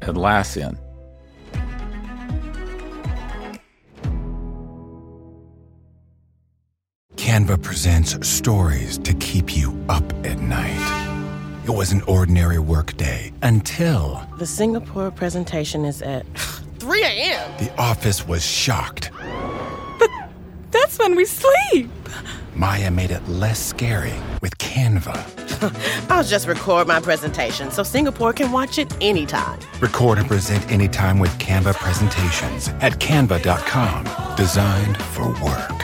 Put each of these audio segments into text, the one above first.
Atlassian. Canva presents stories to keep you up at night. It was an ordinary workday until The Singapore presentation is at 3 a.m. the office was shocked. But that's when we sleep. Maya made it less scary with Canva. I'll just record my presentation so Singapore can watch it anytime. Record and present anytime with Canva presentations at canva.com. Designed for work.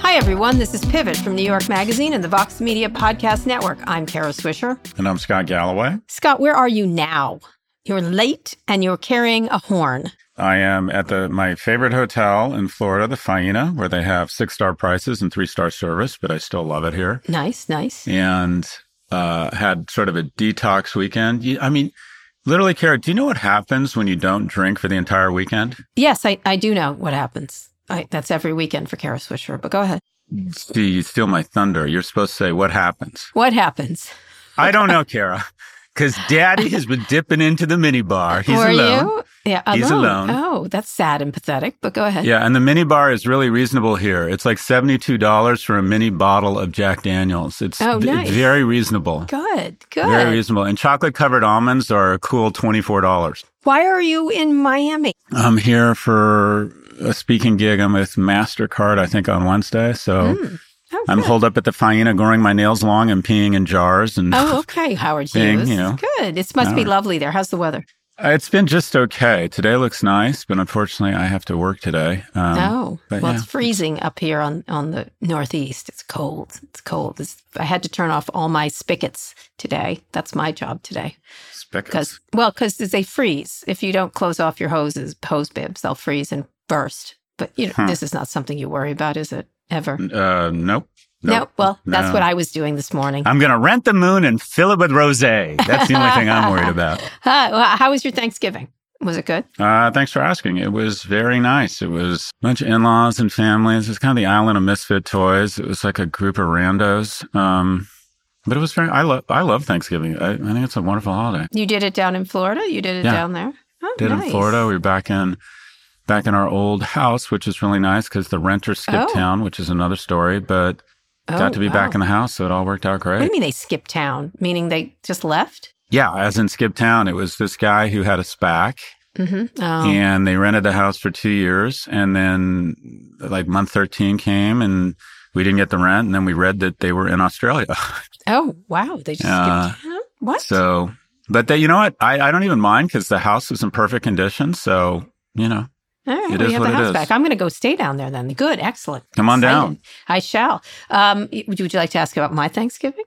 Hi, everyone. This is Pivot from New York Magazine and the Vox Media Podcast Network. I'm Kara Swisher. And I'm Scott Galloway. Scott, where are you now? You're late and you're carrying a horn. I am at the my favorite hotel in Florida, the Faena, where they have six star prices and three star service, but I still love it here. Nice, nice. And uh, had sort of a detox weekend. I mean, literally, Kara, do you know what happens when you don't drink for the entire weekend? Yes, I, I do know what happens. I, that's every weekend for Kara Swisher, but go ahead. See, you steal my thunder. You're supposed to say what happens. What happens? I don't know, Kara, because Daddy has been dipping into the minibar. He's Were alone. you? Yeah, He's alone. Oh, that's sad and pathetic, but go ahead. Yeah, and the mini bar is really reasonable here. It's like seventy-two dollars for a mini bottle of Jack Daniels. It's Oh, nice. very reasonable. Good, good. Very reasonable. And chocolate covered almonds are a cool twenty-four dollars. Why are you in Miami? I'm here for a speaking gig. I'm with Mastercard, I think, on Wednesday. So hmm. Oh, I'm good. holed up at the Faena, growing my nails long and peeing in jars. And Oh, okay, Howard Hughes. you know. Good. It must be lovely there. How's the weather? it's been just okay. Today looks nice, but unfortunately, I have to work today. Um, oh, well, yeah. it's freezing up here on, on the northeast. It's cold. It's cold. It's, I had to turn off all my spigots today. That's my job today. Spigots. Because, well, because they freeze. If you don't close off your hoses, hose bibs, they'll freeze and burst. But, you know, Huh. this is not something you worry about, is it? Ever? Uh, nope. No. Well, that's what I was doing this morning. I'm going to rent the moon and fill it with rosé. That's the only thing I'm worried about. Hi, well, how was your Thanksgiving? Was it good? Uh, thanks for asking. It was very nice. It was a bunch of in-laws and families. It was kind of the island of misfit toys. It was like a group of randos. Um, but it was very, I love, I love Thanksgiving. I, I think it's a wonderful holiday. You did it down in Florida? You did it Yeah. down there? Oh, Did nice. in Florida. We were back in, back in our old house, which is really nice because the renters skipped Oh. town, which is another story, but got Oh, to be wow. back in the house. So it all worked out great. What do you mean they skipped town? Meaning they just left? Yeah. As in skip town, it was this guy who had a SPAC. Mm-hmm. Oh, and they rented the house for two years and then like month 13 came and we didn't get the rent and then we read that they were in australia oh, wow! They just Uh, skipped town. What? so but they, you know what I, I don't even mind because the house is in perfect condition so you know All right, it we have the house back. I'm going to go stay down there then. Good, excellent. Come on Excited. down. I shall. Um, would you, would you like to ask about my Thanksgiving?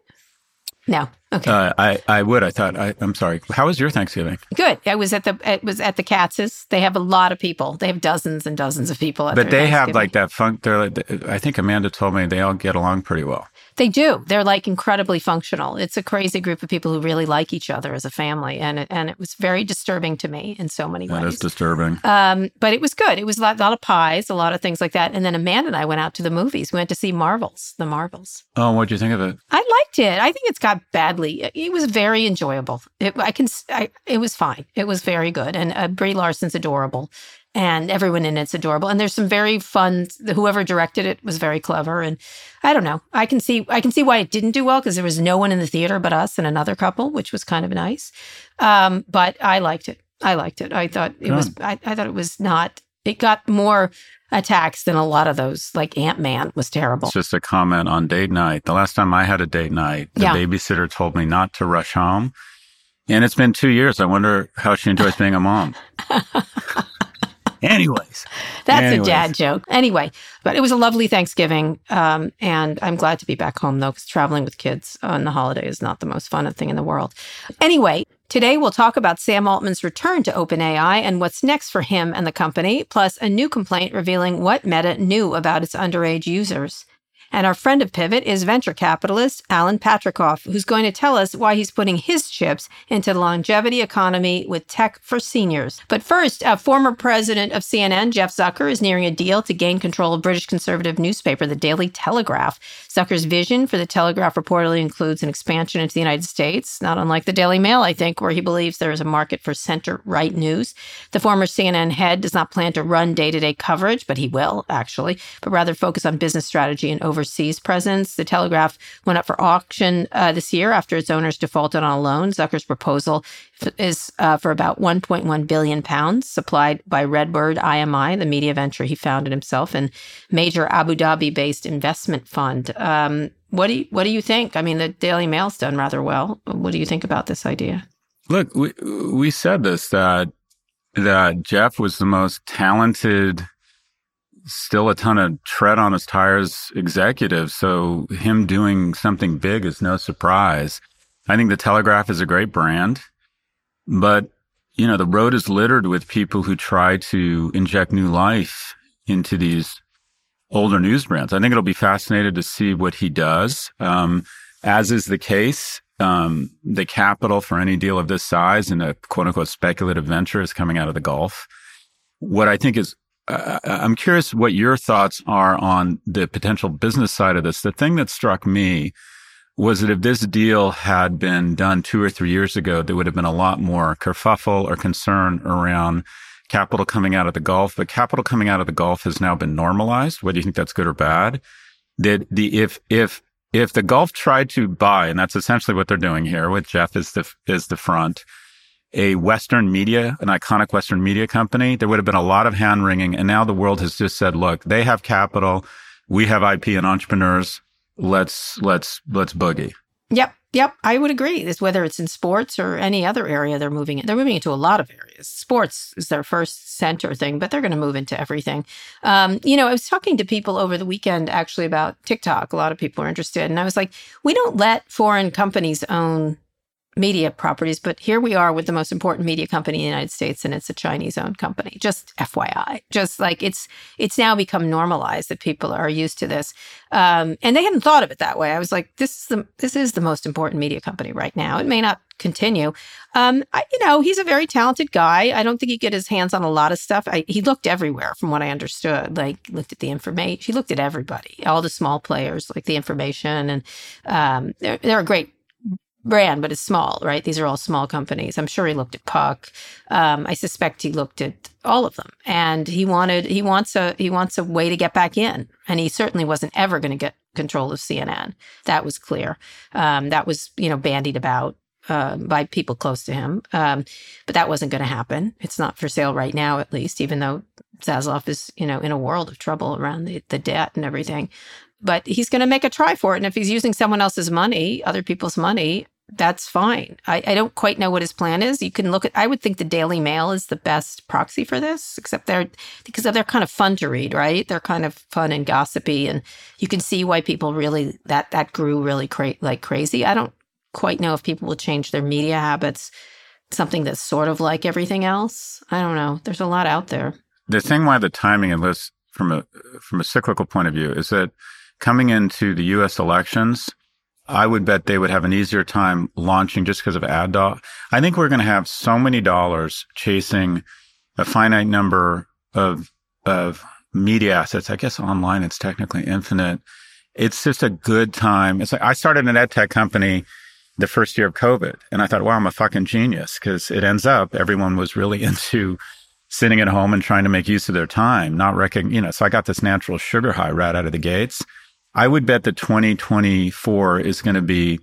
No. Okay. uh, I, I would i thought I, i'm sorry how was your thanksgiving Good. I was at the it was at the Katz's. They have a lot of people. They have dozens and dozens of people. At but they have like that funk they're like i think amanda told me they all get along pretty well They do. They're like incredibly functional. It's a crazy group of people who really like each other as a family, and it, and it was very disturbing to me in so many ways. That is disturbing Um, but it was good. It was a lot, lot of pies, a lot of things like that. And then Amanda and I went out to the movies. We went to see Marvels, the Marvels. oh what'd you think of it I liked it. I think it's got badly. It was very enjoyable. It, I can. I, it was fine. It was very good. And uh, Brie Larson's adorable, and everyone in it's adorable. And there's some very fun. Whoever directed it was very clever. And I don't know. I can see. I can see why it didn't do well because there was no one in the theater but us and another couple, which was kind of nice. Um, but I liked it. I liked it. I thought it was. I, I thought it was not. It got more attacks than a lot of those. Like Ant Man was terrible. It's just a comment on date night. The last time I had a date night, the Yeah. babysitter told me not to rush home. And it's been two years. I wonder how she enjoys being a mom. Anyways, That's Anyways. a dad joke. Anyway, but it was a lovely Thanksgiving. Um, and I'm glad to be back home, though, because traveling with kids on the holiday is not the most fun thing in the world. Anyway, today we'll talk about Sam Altman's return to OpenAI and what's next for him and the company, plus a new complaint revealing what Meta knew about its underage users. And our friend of Pivot is venture capitalist Alan Patricof, who's going to tell us why he's putting his chips into the longevity economy with tech for seniors. But first, a former president of CNN, Jeff Zucker, is nearing a deal to gain control of British conservative newspaper, The Daily Telegraph. Zucker's vision for The Telegraph reportedly includes an expansion into the United States, not unlike the Daily Mail, I think, where he believes there is a market for center right news. The former CNN head does not plan to run day to day coverage, but he will, actually, but rather focus on business strategy and overseas presence. The Telegraph went up for auction uh, this year after its owners defaulted on a loan. Zucker's proposal is uh, for about 1.1 billion pounds, supplied by Redbird IMI, the media venture he founded himself, and major Abu Dhabi-based investment fund. Um, what do you, what do you think? I mean, the Daily Mail's done rather well. What do you think about this idea? Look, we we said this that that Jeff was the most talented, still a ton of tread on his tires executive. So him doing something big is no surprise. I think the Telegraph is a great brand, but you know the road is littered with people who try to inject new life into these older news brands. I think it'll be fascinating to see what he does. Um, as is the case, um, the capital for any deal of this size in a quote unquote speculative venture is coming out of the Gulf. What I think is, uh, I'm curious what your thoughts are on the potential business side of this. The thing that struck me was that if this deal had been done two or three years ago, there would have been a lot more kerfuffle or concern around capital coming out of the Gulf. But capital coming out of the Gulf has now been normalized, whether you think that's good or bad. That the if if if the Gulf tried to buy, and that's essentially what they're doing here with Jeff is the is the front, a Western media, an iconic Western media company, there would have been a lot of hand wringing. And now the world has just said, look, they have capital, we have IP and entrepreneurs. Let's let's let's boogie. Yep. Yep, I would agree. It's whether it's in sports or any other area they're moving it. They're moving into a lot of areas. Sports is their first center thing, but they're going to move into everything. Um, you know, I was talking to people over the weekend actually about TikTok. A lot of people are interested, and I was like, we don't let foreign companies own media properties, but here we are with the most important media company in the United States, and it's a Chinese-owned company. Just FYI, just like it's it's now become normalized that people are used to this, um, and they hadn't thought of it that way. I was like, this is the this is the most important media company right now. It may not continue. Um, I, you know, he's a very talented guy. I don't think he get his hands on a lot of stuff. I, he looked everywhere, from what I understood. Like looked at the information. He looked at everybody, all the small players, like the information, and um, they're they're a great brand, but it's small, right? These are all small companies. I'm sure he looked at Puck. Um, I suspect he looked at all of them, and he wanted he wants a he wants a way to get back in, and he certainly wasn't ever going to get control of CNN. That was clear. Um, that was you know bandied about. Uh, by people close to him, um, but that wasn't going to happen. It's not for sale right now, at least, even though Zaslav is, you know, in a world of trouble around the, the debt and everything but he's going to make a try for it. And if he's using someone else's money, other people's money, that's fine. I, I, don't quite know what his plan is. You can look at. I would think the Daily Mail is the best proxy for this, except they're because they're kind of fun to read, right? They're kind of fun and gossipy, and you can see why people really that that grew really cra- like crazy. I don't quite know if people will change their media habits. Something that's sort of like everything else. I don't know. There's a lot out there. The thing why the timing of this, from a from a cyclical point of view, is that coming into the U.S. elections I would bet they would have an easier time launching just because of ad dollars. I think we're going to have so many dollars chasing a finite number of of media assets. I guess online it's technically infinite. It's just a good time. It's like I started an ed tech company the first year of COVID, and I thought, wow, I'm a fucking genius because it ends up everyone was really into sitting at home and trying to make use of their time, not recognizing, you know. So I got this natural sugar high right out of the gates. I would bet that 2024 is going to be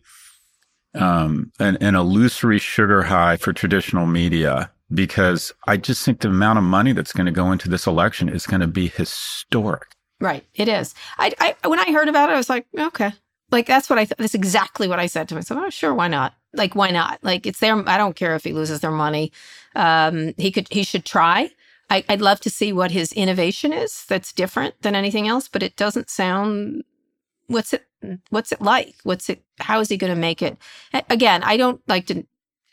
um, an, an illusory sugar high for traditional media because I just think the amount of money that's going to go into this election is going to be historic. Right, it is. I, I when I heard about it, I was like, okay, like that's what I. Th- that's exactly what I said to myself. Oh, sure, why not? Like, why not? Like, it's their. I don't care if he loses their money. Um, he could. He should try. I, would love to see what his innovation is that's different than anything else, but it doesn't sound. What's it? What's it like? What's it? How is he going to make it? Again, I don't like to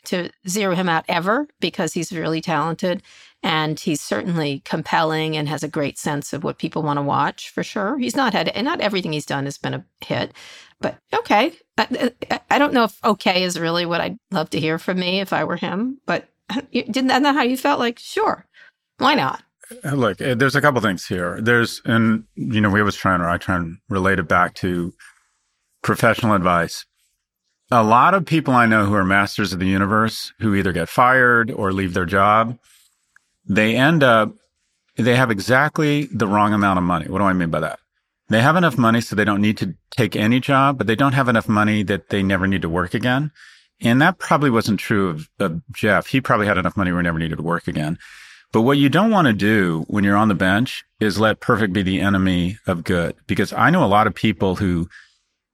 to zero him out ever because he's really talented and he's certainly compelling and has a great sense of what people want to watch for sure. He's not had and not everything he's done has been a hit, but okay. I, I don't know if okay is really what I'd love to hear from me if I were him, but didn't that how you felt? Like sure, why not? Look, uh, there's a couple things here. There's and you know we always try and I try and relate it back to professional advice a lot of people I know who are masters of the universe who either get fired or leave their job, they end up, they have exactly the wrong amount of money. What do I mean by that? They have enough money so they don't need to take any job, but they don't have enough money that they never need to work again. And that probably wasn't true of, of Jeff. He probably had enough money where he never needed to work again. But what you don't want to do when you're on the bench is let perfect be the enemy of good. Because I know a lot of people who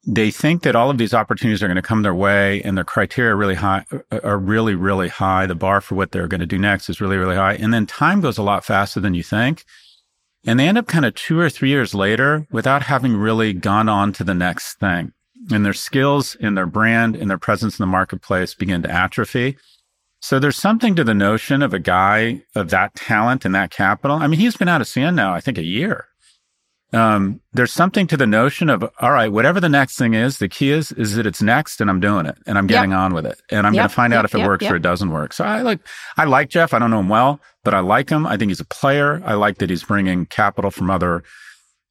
they think that all of these opportunities are going to come their way and their criteria are really high uh, are really really high. The bar for what they're going to do next is really really high. And then time goes a lot faster than you think. And they end up kind of 2 or 3 years later without having really gone on to the next thing. And their skills and their brand and their presence in the marketplace begin to atrophy so there's something to the notion of a guy of that talent and that capital i mean he's been out of CNN now i think a year um, there's something to the notion of all right, whatever the next thing is, the key is is that it's next, and I'm doing it, and I'm getting yep. on with it, and I'm yep. going to find yep. out if it works or it doesn't work. So I like I like Jeff. I don't know him well, but I like him. I think he's a player. I like that he's bringing capital from other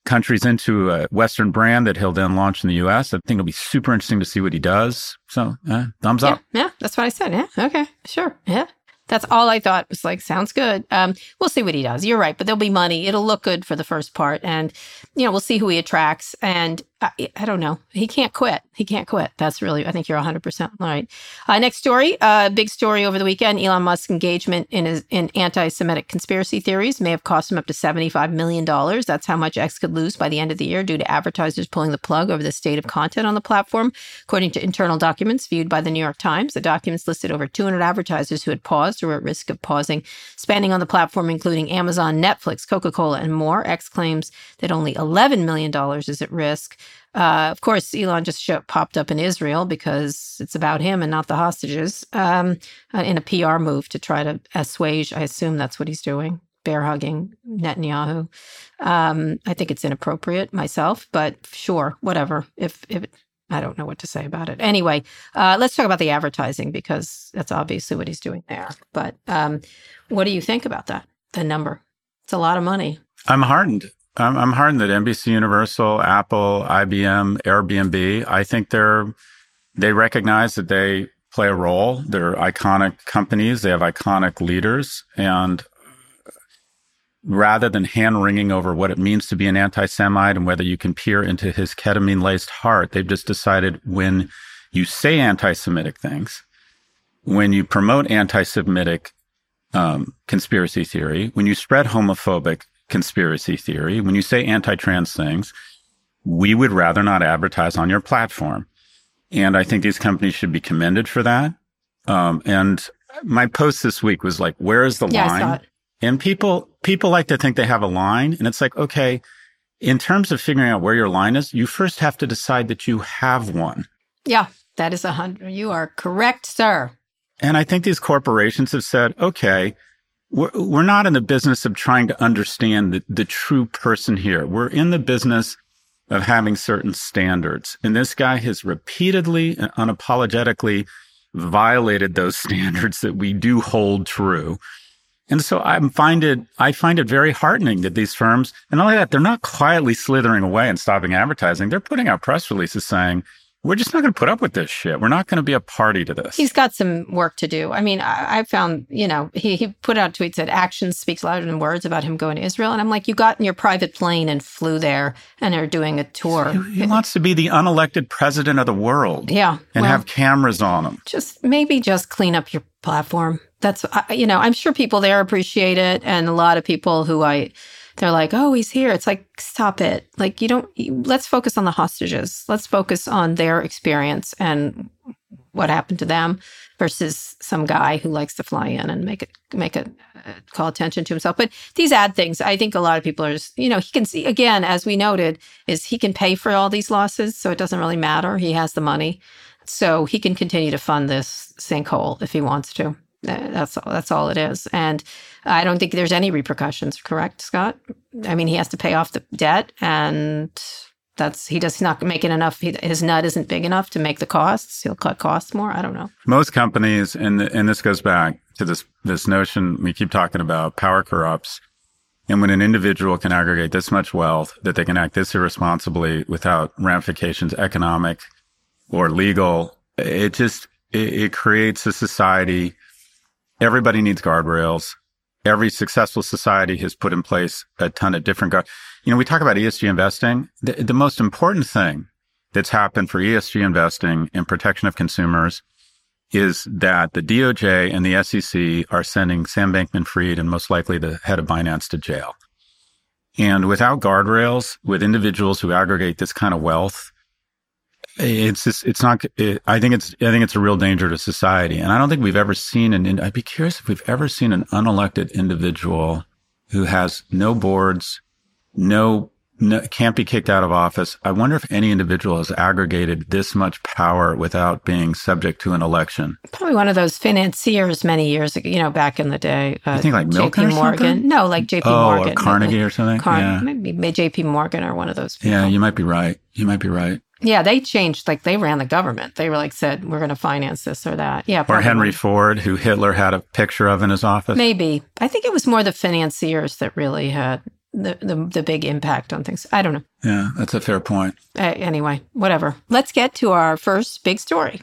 countries into a Western brand that he'll then launch in the U.S. I think it'll be super interesting to see what he does. So, uh, thumbs yeah, up. Yeah, that's what I said. Yeah, okay, sure. Yeah, that's all I thought was like, sounds good. Um, we'll see what he does. You're right, but there'll be money. It'll look good for the first part. And, you know, we'll see who he attracts. And I, I, don't know. He can't quit. He can't quit. That's really, I think you're 100% right. Uh, next story, uh, big story over the weekend. Elon Musk's engagement in, his, in anti Semitic conspiracy theories may have cost him up to $75 million. That's how much X could lose by the end of the year due to advertisers pulling the plug over the state of content on the platform. According to internal documents viewed by the New York Times, the documents listed over 200 advertisers who had paused or were at risk of pausing spending on the platform, including Amazon, Netflix, Coca Cola, and more. X claims that only $11 million is at risk. Uh, of course, Elon just show, popped up in Israel because it's about him and not the hostages um, uh, in a PR move to try to assuage. I assume that's what he's doing, bear hugging Netanyahu. Um, I think it's inappropriate myself, but sure, whatever. If, if I don't know what to say about it. Anyway, uh, let's talk about the advertising because that's obviously what he's doing there. But um, what do you think about that? The number? It's a lot of money. I'm heartened. I'm, I'm heartened that NBC Universal, Apple, IBM, Airbnb, I think they're, they recognize that they play a role. They're iconic companies. They have iconic leaders. And rather than hand wringing over what it means to be an anti Semite and whether you can peer into his ketamine laced heart, they've just decided when you say anti Semitic things, when you promote anti Semitic um, conspiracy theory, when you spread homophobic conspiracy theory, when you say anti trans things, we would rather not advertise on your platform. And I think these companies should be commended for that. Um, and my post this week was like, where is the yeah, line? And people, people like to think they have a line. And it's like, okay, in terms of figuring out where your line is, you first have to decide that you have one. Yeah, that is a hundred. You are correct, sir. And I think these corporations have said, okay, we're, we're not in the business of trying to understand the, the true person here. We're in the business of having certain standards. And this guy has repeatedly and unapologetically violated those standards that we do hold true. And so I find it, I find it very heartening that these firms, and only that, they're not quietly slithering away and stopping advertising. They're putting out press releases saying, we're just not going to put up with this shit. We're not going to be a party to this. He's got some work to do. I mean, I, I, found, you know, he, he put out tweets that actions speaks louder than words about him going to Israel. And I'm like, you got in your private plane and flew there and are doing a tour. He, he wants to be the unelected president of the world. Yeah. And well, have cameras on him. Just maybe just clean up your platform. That's, you know, I'm sure people there appreciate it. And a lot of people who I, they're like, oh, he's here. It's like, stop it. Like, you don't, let's focus on the hostages. Let's focus on their experience and what happened to them versus some guy who likes to fly in and make it make it uh, call attention to himself. But these ad things, I think a lot of people are just, you know, he can see again, as we noted, is he can pay for all these losses, so it doesn't really matter. He has the money, so he can continue to fund this sinkhole if he wants to. That's all, that's all it is, and I don't think there's any repercussions. Correct, Scott? I mean, he has to pay off the debt, and that's he does not making enough. He, his nut isn't big enough to make the costs. He'll cut costs more. I don't know. Most companies, and and this goes back to this this notion we keep talking about: power corrupts. And when an individual can aggregate this much wealth, that they can act this irresponsibly without ramifications, economic or legal, it just it, it creates a society everybody needs guardrails. Every successful society has put in place a ton of different guard. You know, we talk about ESG investing. The, the most important thing that's happened for ESG investing and protection of consumers is that the DOJ and the SEC are sending Sam Bankman Fried and most likely the head of Binance to jail. And without guardrails, with individuals who aggregate this kind of wealth, it's just, it's not, it, I think it's, I think it's a real danger to society. And I don't think we've ever seen an, I'd be curious if we've ever seen an unelected individual who has no boards, no, no, can't be kicked out of office. I wonder if any individual has aggregated this much power without being subject to an election. Probably one of those financiers many years ago, you know, back in the day. Uh, you think like JP Morgan? No, like JP oh, Morgan. Or Carnegie or something? Car- yeah. Maybe JP Morgan or one of those people. Yeah, you might be right. You might be right. Yeah, they changed. Like they ran the government. They were like said, "We're going to finance this or that." Yeah, or. Henry Ford, who Hitler had a picture of in his office. Maybe I think it was more the financiers that really had the the, the big impact on things. I don't know. Yeah, that's a fair point. Uh, anyway, whatever. Let's get to our first big story.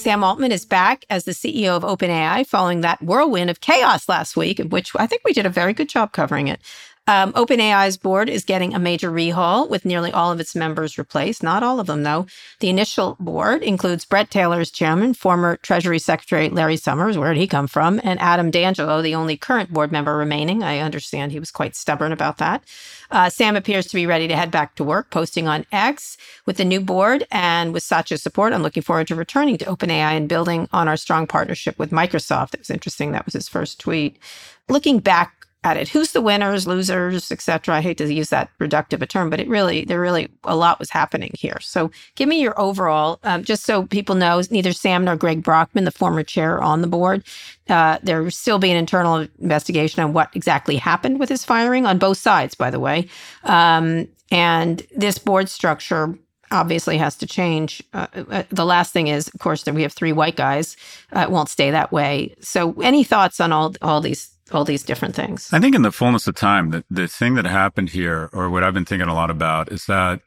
Sam Altman is back as the CEO of OpenAI following that whirlwind of chaos last week, which I think we did a very good job covering it. Um, OpenAI's board is getting a major rehaul with nearly all of its members replaced. Not all of them, though. The initial board includes Bret Taylor as chairman, former Treasury Secretary Larry Summers, where did he come from, and Adam D'Angelo, the only current board member remaining. I understand he was quite stubborn about that. Uh, Sam appears to be ready to head back to work, posting on X with the new board and with Satya's support. I'm looking forward to returning to OpenAI and building on our strong partnership with Microsoft. It was interesting. That was his first tweet. Looking back at it. Who's the winners, losers, etc. I hate to use that reductive a term, but it really, there really a lot was happening here. So, give me your overall, um, just so people know. Neither Sam nor Greg Brockman, the former chair on the board, uh, there will still be an internal investigation on what exactly happened with his firing on both sides, by the way. Um, and this board structure obviously has to change. Uh, uh, the last thing is, of course, that we have three white guys. Uh, it won't stay that way. So, any thoughts on all all these all these different things. I think in the fullness of time, the, the thing that happened here, or what I've been thinking a lot about, is that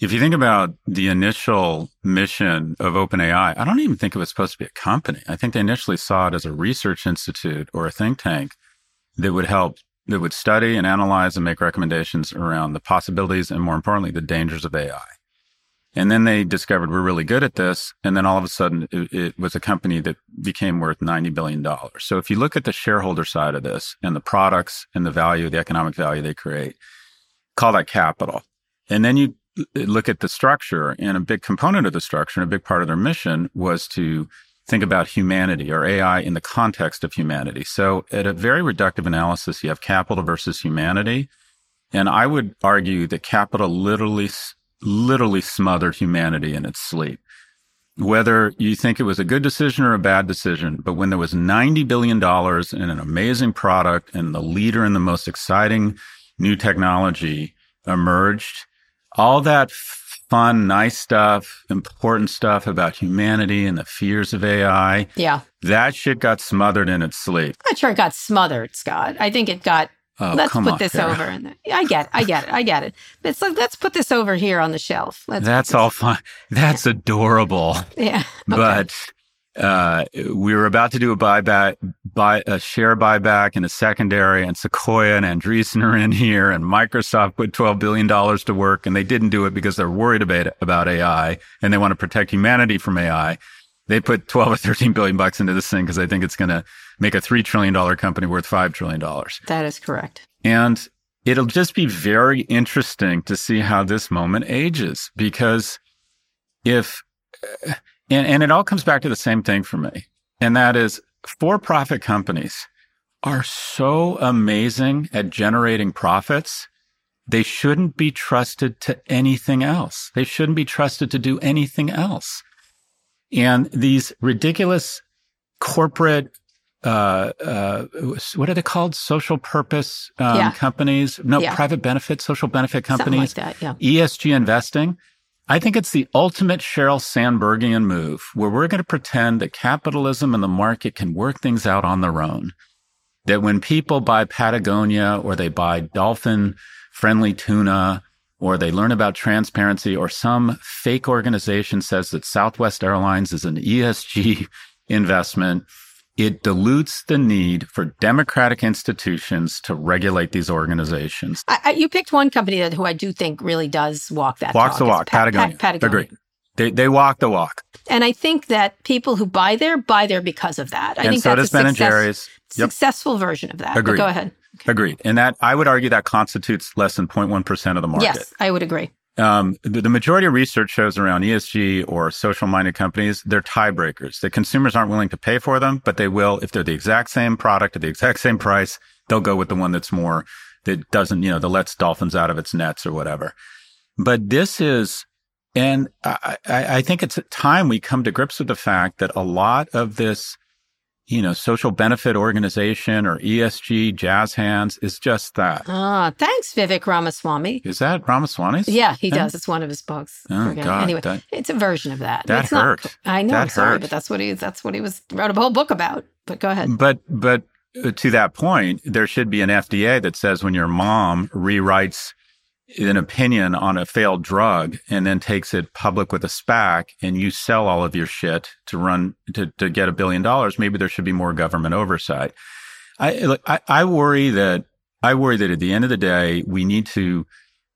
if you think about the initial mission of OpenAI, I don't even think it was supposed to be a company. I think they initially saw it as a research institute or a think tank that would help, that would study and analyze and make recommendations around the possibilities and more importantly, the dangers of AI. And then they discovered we're really good at this. And then all of a sudden it, it, was a company that became worth $90 billion. So if you look at the shareholder side of this and the products and the value, the economic value they create, call that capital. And then you look at the structure and a big component of the structure and a big part of their mission was to think about humanity or AI in the context of humanity. So at a very reductive analysis, you have capital versus humanity. And I would argue that capital literally literally smothered humanity in its sleep. Whether you think it was a good decision or a bad decision, but when there was $90 billion in an amazing product and the leader in the most exciting new technology emerged, all that fun, nice stuff, important stuff about humanity and the fears of AI. Yeah. That shit got smothered in its sleep. I'm not sure it got smothered, Scott. I think it got Oh, let's put this Kara. over. And I get, it, I get it, I get it. It's like let's put this over here on the shelf. Let's That's all fine. That's adorable. yeah. Okay. But uh, we were about to do a buyback, buy a share buyback and a secondary, and Sequoia and Andreessen are in here, and Microsoft put twelve billion dollars to work, and they didn't do it because they're worried about about AI and they want to protect humanity from AI. They put twelve or thirteen billion bucks into this thing because they think it's going to make a three trillion dollar company worth five trillion dollars. that is correct. And it'll just be very interesting to see how this moment ages because if, uh, and, and it all comes back to the same thing for me. And that is for profit companies are so amazing at generating profits. They shouldn't be trusted to anything else. They shouldn't be trusted to do anything else. And these ridiculous corporate uh, uh, what are they called? Social purpose um, Yeah. companies? No, Yeah. private benefit, social benefit Something like companies. that. Yeah. ESG investing. I think it's the ultimate Sheryl Sandbergian move where we're going to pretend that capitalism and the market can work things out on their own. That when people buy Patagonia or they buy dolphin friendly tuna or they learn about transparency or some fake organization says that Southwest Airlines is an ESG investment, it dilutes the need for democratic institutions to regulate these organizations. I, I, you picked one company that who I do think really does walk that Walks talk. the walk, Pa- Pa- Patagonia. Patagonia. Agreed. They, they walk the walk. And I think that people who buy there buy there because of that. I and think so that's does a Ben and Jerry's. Yep. successful version of that. But go ahead. Agreed. And that I would argue that constitutes less than 0.1% of the market. Yes, I would agree. Um, the, the majority of research shows around ESG or social minded companies, they're tiebreakers. The consumers aren't willing to pay for them, but they will if they're the exact same product at the exact same price. They'll go with the one that's more, that doesn't, you know, that lets dolphins out of its nets or whatever. But this is, and I, I, I think it's time we come to grips with the fact that a lot of this, you know, social benefit organization or ESG jazz hands is just that. Ah, thanks, Vivek Ramaswamy. Is that Ramaswamy's? Yeah, he Yeah. does. It's one of his books. Oh, God, anyway, that- it's a version of that. that it's not- hurt. I know. That I'm sorry, hurt. but that's what he. That's what he was wrote a whole book about. But go ahead. But but uh, to that point, there should be an FDA that says when your mom rewrites an opinion on a failed drug and then takes it public with a SPAC and you sell all of your shit to run to, to get a billion dollars, maybe there should be more government oversight. I, look, I I worry that I worry that at the end of the day, we need to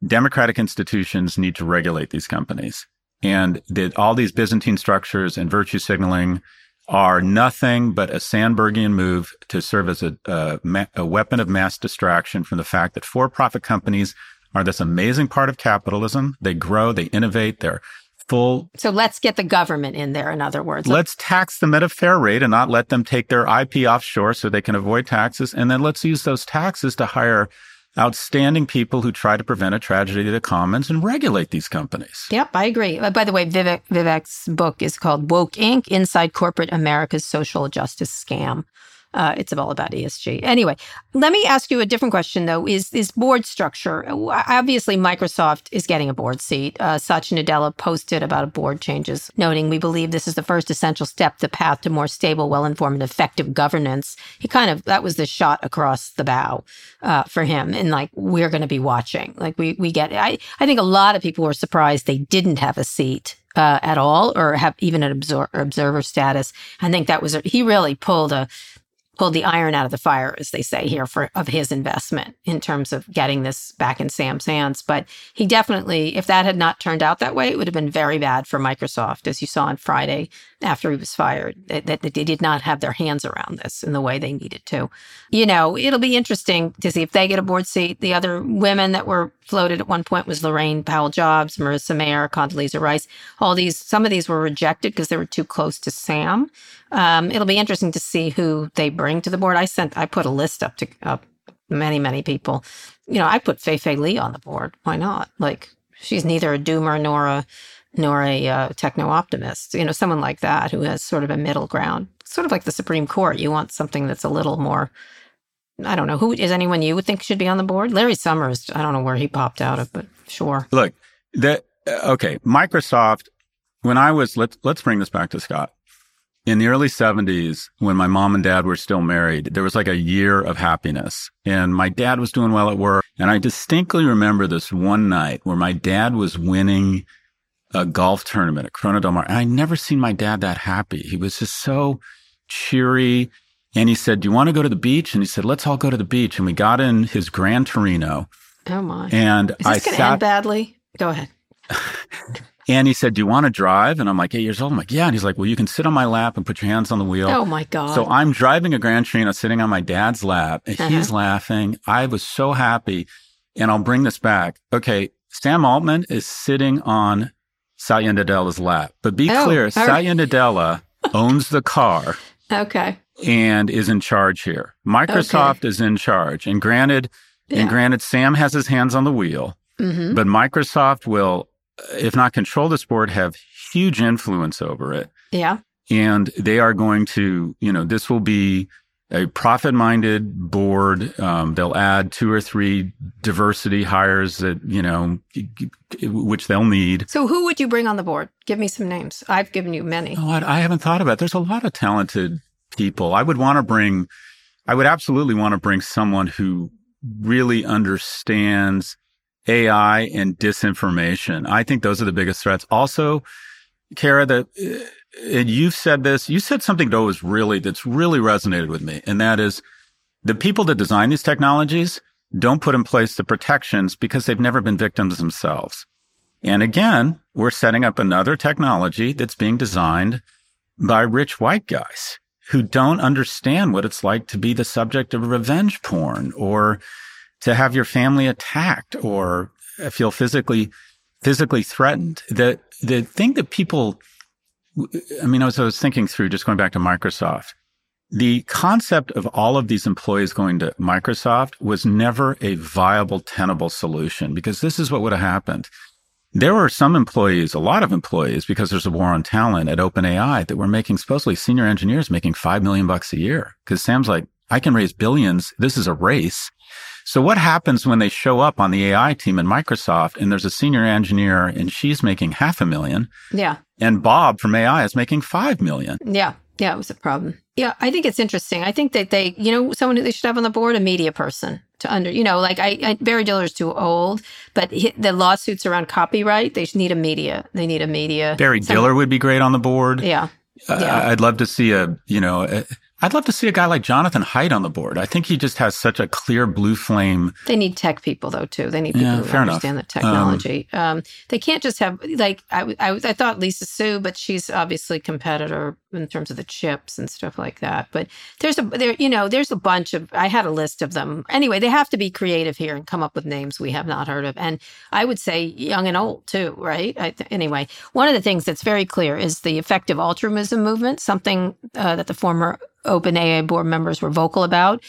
democratic institutions need to regulate these companies and that all these Byzantine structures and virtue signaling are nothing but a Sandbergian move to serve as a, a, a weapon of mass distraction from the fact that for-profit companies are this amazing part of capitalism. They grow, they innovate, they're full. So let's get the government in there. In other words, Let's tax them at a fair rate and not let them take their IP offshore so they can avoid taxes. And then let's use those taxes to hire outstanding people who try to prevent a tragedy to the commons and regulate these companies. Yep, I agree. Uh, by the way, Vivek, Vivek's book is called Woke Inc. Inside Corporate America's Social Justice Scam. Uh, it's all about ESG. Anyway, let me ask you a different question, though. Is is board structure? Obviously, Microsoft is getting a board seat. Uh, Satya Nadella posted about board changes, noting we believe this is the first essential step, the path to more stable, well-informed, and effective governance. He kind of that was the shot across the bow uh, for him, and like we're going to be watching. Like we we get. I I think a lot of people were surprised they didn't have a seat uh, at all, or have even an observer, status. I think that was he really pulled a pulled the iron out of the fire, as they say here, for of his investment in terms of getting this back in Sam's hands. But he definitely, if that had not turned out that way, it would have been very bad for Microsoft, as you saw on Friday after he was fired, that, that they did not have their hands around this in the way they needed to. You know, it'll be interesting to see if they get a board seat. The other women that were floated at one point was Laurene Powell Jobs, Marissa Mayer, Condoleezza Rice. All these, some of these were rejected because they were too close to Sam. Um, it'll be interesting to see who they bring to the board. I sent, I put a list up to up many, many people. You know, I put Fei Fei Li on the board. Why not? Like, she's neither a doomer nor a nor a uh, techno optimist. You know, someone like that who has sort of a middle ground, sort of like the Supreme Court. You want something that's a little more. I don't know who is anyone you would think should be on the board. Larry Summers. I don't know where he popped out of, but sure. Look, that okay, Microsoft. When I was let's let's bring this back to Scott. In the early 70s, when my mom and dad were still married, there was like a year of happiness. And my dad was doing well at work. And I distinctly remember this one night where my dad was winning a golf tournament at Corona Del Mar. And I'd never seen my dad that happy. He was just so cheery. And he said, Do you want to go to the beach? And he said, Let's all go to the beach. And we got in his Gran Torino. Oh my. And is I this going to sat end badly? Go ahead. and he said, Do you want to drive? And I'm like, eight years old. I'm like, Yeah. And he's like, Well, you can sit on my lap and put your hands on the wheel. Oh my God. So I'm driving a Gran Torino sitting on my dad's lap and he's Uh-huh. laughing. I was so happy. And I'll bring this back. Okay. Sam Altman is sitting on Satya Nadella's lap. But be Oh, clear, right. Satya Nadella owns the car Okay. and is in charge here. Microsoft is in charge. And granted, Yeah. and granted, Sam has his hands on the wheel, hmm but Microsoft will, if not control this board, have huge influence over it. Yeah. And they are going to, you know, this will be a profit minded board. Um, they'll add two or three diversity hires that, you know, which they'll need. So who would you bring on the board? Give me some names. I've given you many. Oh, I, I haven't thought about. It. There's a lot of talented people. I would want to bring. I would absolutely want to bring someone who really understands AI and disinformation. I think those are the biggest threats. Also, Kara, that uh, and you've said this. You said something that was really that's really resonated with me, and that is the people that design these technologies don't put in place the protections because they've never been victims themselves. And again, we're setting up another technology that's being designed by rich white guys who don't understand what it's like to be the subject of revenge porn or to have your family attacked or feel physically physically threatened. The the thing that people I mean, as I was thinking through, just going back to Microsoft, the concept of all of these employees going to Microsoft was never a viable, tenable solution because this is what would have happened. There were some employees, a lot of employees, because there's a war on talent at OpenAI that were making supposedly senior engineers making five million bucks a year. Cause Sam's like, I can raise billions. This is a race. So what happens when they show up on the AI team in Microsoft and there's a senior engineer and she's making half a million Yeah. and Bob from AI is making five million? Yeah. Yeah. It was a problem. Yeah. I think it's interesting. I think that they, you know, someone they should have on the board, a media person to under, you know, like I, I Barry Diller's too old, but he, the lawsuits around copyright, they need a media. They need a media. Barry some- Diller would be great on the board. Yeah. Uh, Yeah. I'd love to see a, you know, a, I'd love to see a guy like Jonathan Haidt on the board. I think he just has such a clear blue flame. They need tech people though too. They need people Yeah, who fair enough. understand the technology. Um, they can't just have like I, I I thought Lisa Su, but she's obviously competitor in terms of the chips and stuff like that. But there's a there you know there's a bunch of I had a list of them. Anyway, they have to be creative here and come up with names we have not heard of. And I would say young and old too, right? I th- anyway, one of the things that's very clear is the effective altruism movement, something uh, that the former OpenAI board members were vocal about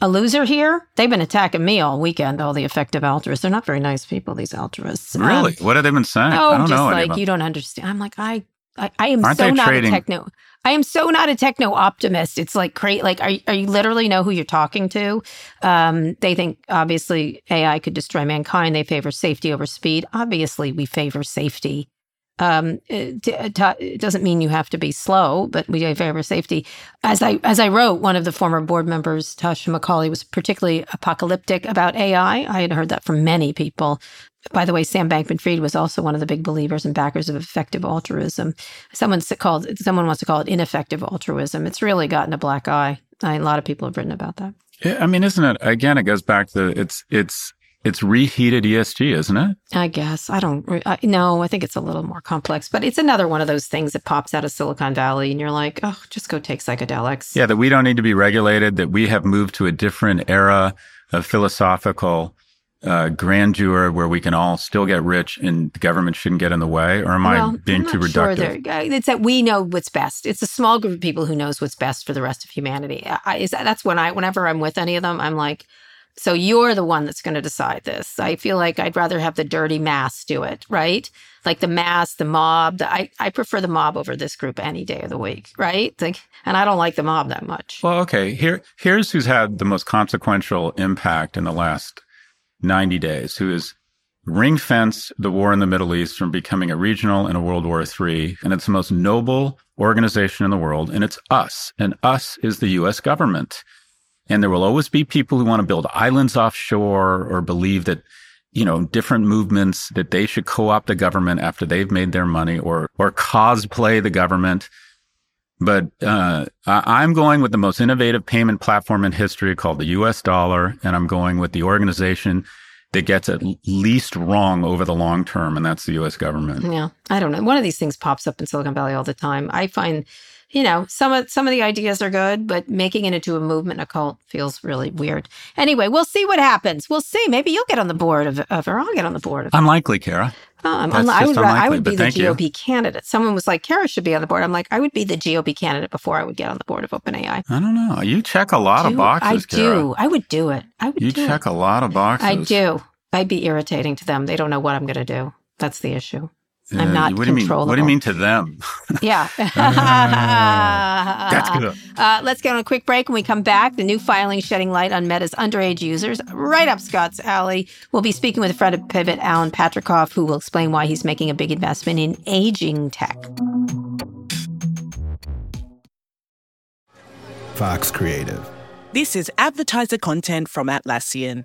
a loser here. They've been attacking me all weekend, all the effective altruists. They're not very nice people, these altruists. Um, Really? what have they been saying? oh, I don't just like you don't understand. I'm like, I I, I am Aren't so not trading- a techno I am so not a techno optimist. It's like great. Like, are, are you literally know who you're talking to? Um, they think obviously AI could destroy mankind. They favor safety over speed. Obviously, we favor safety. Um, it, it- it doesn't mean you have to be slow, but we favor safety. As I as I wrote, one of the former board members, Tasha McCauley, was particularly apocalyptic about AI. I had heard that from many people. By the way, Sam Bankman-Fried was also one of the big believers and backers of effective altruism. Someone called someone wants to call it ineffective altruism. It's really gotten a black eye. I, a lot of people have written about that. I mean, isn't it? Again, it goes back to it's it's it's reheated ESG, isn't it? I guess I don't. I, no, I think it's a little more complex, but it's another one of those things that pops out of Silicon Valley, and you're like, oh, just go take psychedelics. Yeah, that we don't need to be regulated. That we have moved to a different era of philosophical uh, grandeur where we can all still get rich and the government shouldn't get in the way. Or am I being too sure reductive? there- it's that we know what's best. It's a small group of people who knows what's best for the rest of humanity. I, is that, that's when I, whenever I'm with any of them, I'm like, so you're the one that's going to decide this. I feel like I'd rather have the dirty mass do it, right? Like the mass, the mob. The, I, I prefer the mob over this group any day of the week, right? Like, and I don't like the mob that much. Well, okay. Here, here's who's had the most consequential impact in the last 90 days, who has ring fenced the war in the Middle East from becoming a regional and a World War III. And it's the most noble organization in the world. And it's us. And us is the US government. And there will always be people who want to build islands offshore or believe that, you know, different movements that they should co-opt the government after they've made their money or, or cosplay the government. But uh, I'm going with the most innovative payment platform in history called the US dollar. And I'm going with the organization that gets at least wrong over the long term. And that's the US government. Yeah, I don't know. One of these things pops up in Silicon Valley all the time. I find, you know, some of some of the ideas are good, but making it into a movement, a cult, feels really weird. Anyway, we'll see what happens. We'll see. Maybe you'll get on the board of, of or I'll get on the board of. Unlikely, Kara. Oh, unli- I would. ra- I would be the thank you. GOP candidate. Someone was like, "Kara should be on the board." I'm like, I would be the GOP candidate before I would get on the board of OpenAI. I don't know. You check a lot of boxes, I Kara. do. I would do it. I would You do check it. a lot of boxes. I do. I'd be irritating to them. They don't know what I'm going to do. That's the issue. Uh, I'm not what do you mean? What do you mean to them? Yeah. That's good. Uh, let's get on a quick break. When we come back, the new filing shedding light on Meta's underage users. Right up Scott's alley. We'll be speaking with a friend of Pivot, Alan Patricof, who will explain why he's making a big investment in aging tech. Fox Creative. This is advertiser content from Atlassian.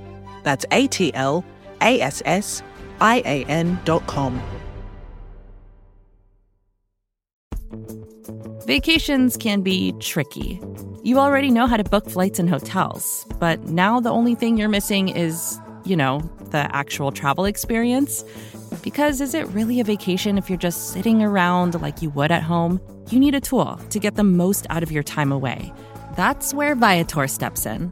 That's A-T-L-A-S-S-I-A-N dot com. Vacations can be tricky. You already know how to book flights and hotels, but now the only thing you're missing is, you know, the actual travel experience. Because is it really a vacation if you're just sitting around like you would at home? You need a tool to get the most out of your time away. That's where Viator steps in.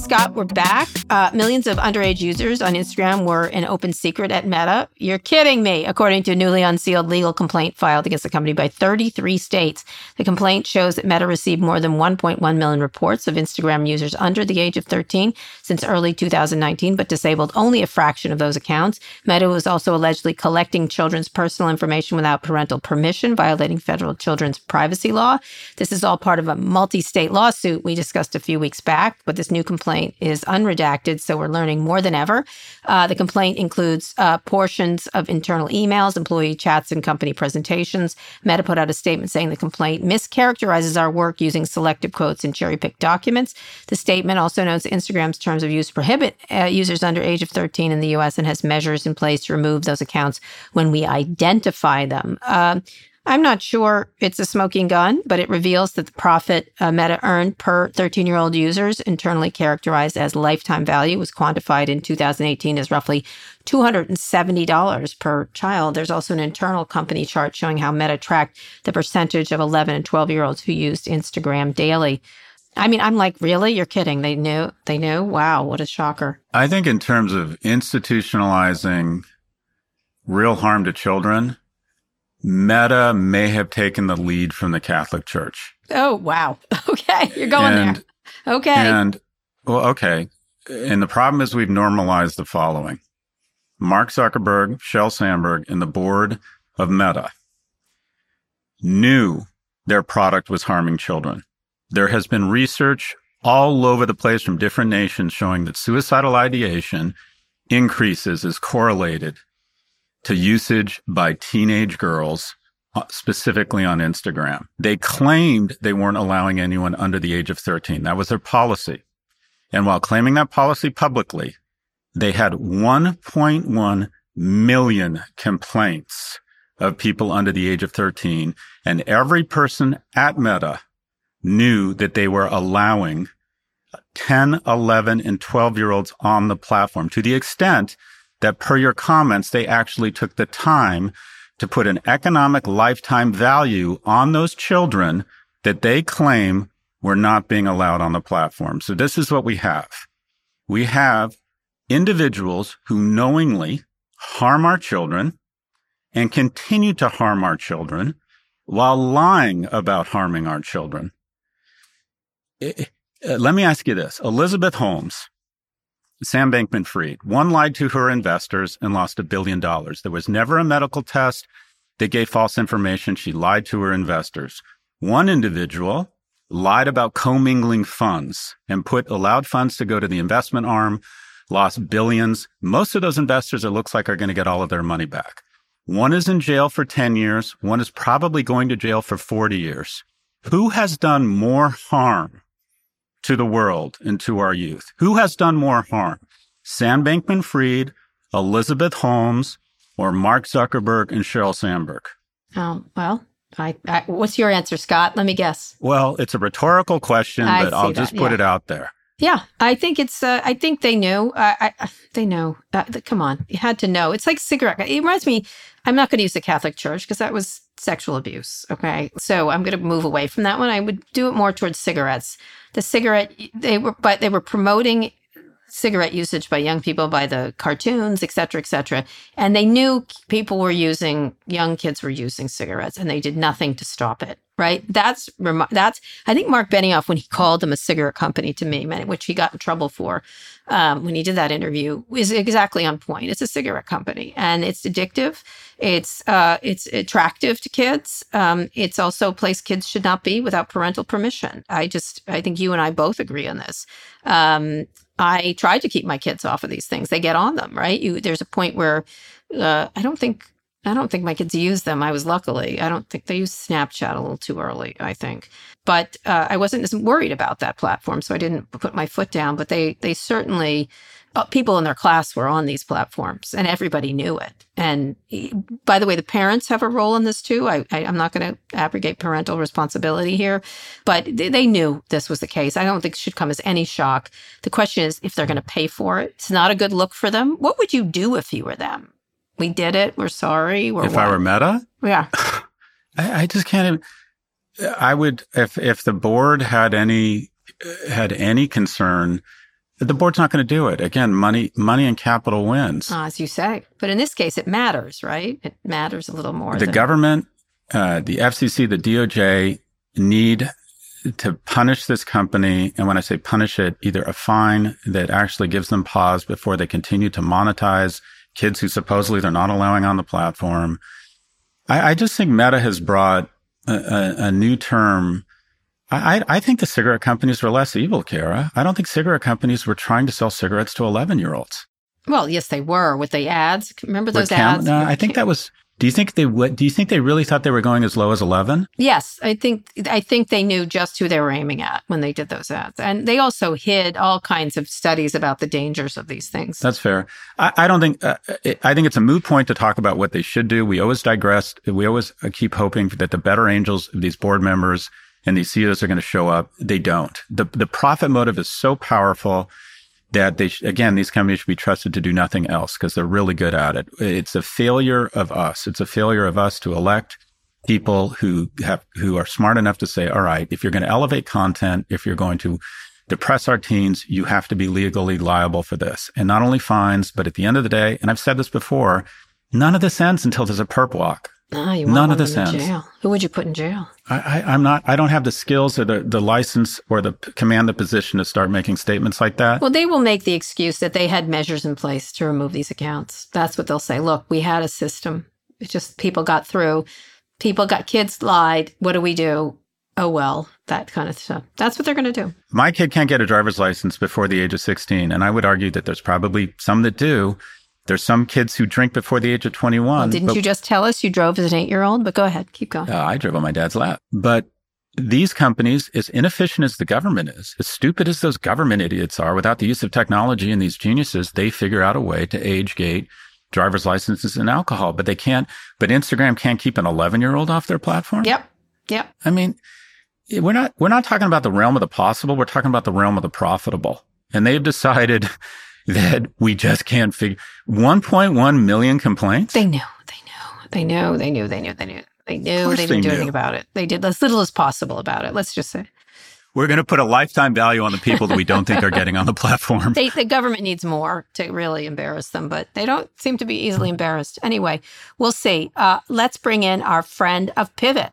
Scott, we're back. Uh, millions of underage users on Instagram were an open secret at Meta. You're kidding me, according to a newly unsealed legal complaint filed against the company by 33 states. The complaint shows that Meta received more than 1.1 million reports of Instagram users under the age of 13 since early 2019, but disabled only a fraction of those accounts. Meta was also allegedly collecting children's personal information without parental permission, violating federal children's privacy law. This is all part of a multi state lawsuit we discussed a few weeks back, but this new complaint is unredacted, so we're learning more than ever. Uh, the complaint includes uh, portions of internal emails, employee chats, and company presentations. Meta put out a statement saying the complaint mischaracterizes our work using selective quotes and cherry picked documents. The statement also notes Instagram's terms of use prohibit uh, users under age of 13 in the US and has measures in place to remove those accounts when we identify them. Um, I'm not sure it's a smoking gun, but it reveals that the profit uh, Meta earned per 13 year old users, internally characterized as lifetime value, was quantified in 2018 as roughly $270 per child. There's also an internal company chart showing how Meta tracked the percentage of 11 and 12 year olds who used Instagram daily. I mean, I'm like, really? You're kidding. They knew. They knew? Wow, what a shocker. I think in terms of institutionalizing real harm to children, Meta may have taken the lead from the Catholic Church. Oh, wow. Okay, you're going And- there. Okay. And well, okay. And the problem is we've normalized the following. Mark Zuckerberg, Sheryl Sandberg, and the board of Meta knew their product was harming children. There has been research all over the place from different nations showing that suicidal ideation increases is correlated to usage by teenage girls, uh, specifically on Instagram. They claimed they weren't allowing anyone under the age of 13. That was their policy. And while claiming that policy publicly, they had 1.1 million complaints of people under the age of 13. And every person at Meta knew that they were allowing 10, 11, and 12 year olds on the platform to the extent that per your comments, they actually took the time to put an economic lifetime value on those children that they claim were not being allowed on the platform. So this is what we have. We have individuals who knowingly harm our children and continue to harm our children while lying about harming our children. Eh, eh, let me ask you this. Elizabeth Holmes, Sam Bankman Fried, one lied to her investors and lost a billion dollars. There was never a medical test They gave false information. She lied to her investors. One individual lied about commingling funds and put allowed funds to go to the investment arm lost billions. Most of those investors, it looks like, are going to get all of their money back. One is in jail for 10 years. One is probably going to jail for 40 years. Who has done more harm to the world and to our youth? Who has done more harm? Sam Bankman Fried, Elizabeth Holmes, or Mark Zuckerberg and Sheryl Sandberg? Oh, well, I, I, what's your answer, Scott? Let me guess. Well, it's a rhetorical question, I but I'll see just that, put yeah. it out there. Yeah, I think it's. Uh, I think they knew. I, I, they know. Uh, come on, you had to know. It's like cigarette. It reminds me. I'm not going to use the Catholic Church because that was sexual abuse. Okay, so I'm going to move away from that one. I would do it more towards cigarettes. The cigarette. They were, but they were promoting cigarette usage by young people by the cartoons, et cetera, et cetera. And they knew people were using, young kids were using cigarettes and they did nothing to stop it. Right. That's, that's, I think Mark Benioff, when he called them a cigarette company to me, which he got in trouble for um, when he did that interview, is exactly on point. It's a cigarette company and it's addictive. It's, uh, it's attractive to kids. Um, it's also a place kids should not be without parental permission. I just, I think you and I both agree on this. Um, I try to keep my kids off of these things. They get on them, right? You, there's a point where uh, I don't think I don't think my kids use them. I was luckily I don't think they use Snapchat a little too early. I think, but uh, I wasn't as worried about that platform, so I didn't put my foot down. But they they certainly uh, people in their class were on these platforms, and everybody knew it. And by the way, the parents have a role in this too. I, I I'm not going to abrogate parental responsibility here, but they, they knew this was the case. I don't think it should come as any shock. The question is if they're going to pay for it. It's not a good look for them. What would you do if you were them? We did it. We're sorry. We're if I were Meta, yeah. I, I just can't. Even, I would if if the board had any had any concern. The board's not going to do it. Again, money, money and capital wins. Uh, as you say. But in this case, it matters, right? It matters a little more. the government, uh, the FCC, the DOJ need to punish this company. And when I say punish it, either a fine that actually gives them pause before they continue to monetize kids who supposedly they're not allowing on the platform. I, I just think Meta has brought a, a, a new term. I, I- think the cigarette companies were less evil, Kara. I don't think cigarette companies were trying to sell cigarettes to 11 year olds. Well, yes, they were with the ads. Remember those With Cam- ads? No, I think that was. Do you think they would? Do you think they really thought they were going as low as 11? Yes, I think I think they knew just who they were aiming at when they did those ads, and they also hid all kinds of studies about the dangers of these things. That's fair. I, I don't think. Uh, I think it's a moot point to talk about what they should do. We always digress. We always uh, keep hoping that the better angels of these board members and these CEOs are going to show up. They don't. The the profit motive is so powerful that they sh- again these companies should be trusted to do nothing else because they're really good at it. It's a failure of us. It's a failure of us to elect people who have who are smart enough to say, all right, if you're going to elevate content, if you're going to depress our teens, you have to be legally liable for this. And not only fines, but at the end of the day, and I've said this before, none of this ends until there's a perp walk. Ah, you None of this in ends. jail. Who would you put in jail? I, I, I'm not, I don't have the skills or the, the license or the p- command the position to start making statements like that. Well, they will make the excuse that they had measures in place to remove these accounts. That's what they'll say. Look, we had a system. It's just people got through. people got kids lied. What do we do? Oh, well, that kind of stuff. That's what they're going to do. My kid can't get a driver's license before the age of 16. And I would argue that there's probably some that do. There's some kids who drink before the age of 21. Well, didn't but- you just tell us you drove as an eight year old? But go ahead, keep going. Uh, I drove on my dad's lap. But these companies, as inefficient as the government is, as stupid as those government idiots are, without the use of technology and these geniuses, they figure out a way to age gate driver's licenses and alcohol. But they can't, but Instagram can't keep an 11 year old off their platform. Yep. Yep. I mean, we're not, we're not talking about the realm of the possible. We're talking about the realm of the profitable. And they've decided that we just can't figure 1.1 million complaints. They knew. They knew. They knew. They knew. They knew. They knew. They knew. They they didn't do knew. anything about it. They did as little as possible about it. Let's just say. We're going to put a lifetime value on the people that we don't think are getting on the platform. They, the government needs more to really embarrass them, but they don't seem to be easily embarrassed. Anyway, we'll see. Uh, let's bring in our friend of Pivot.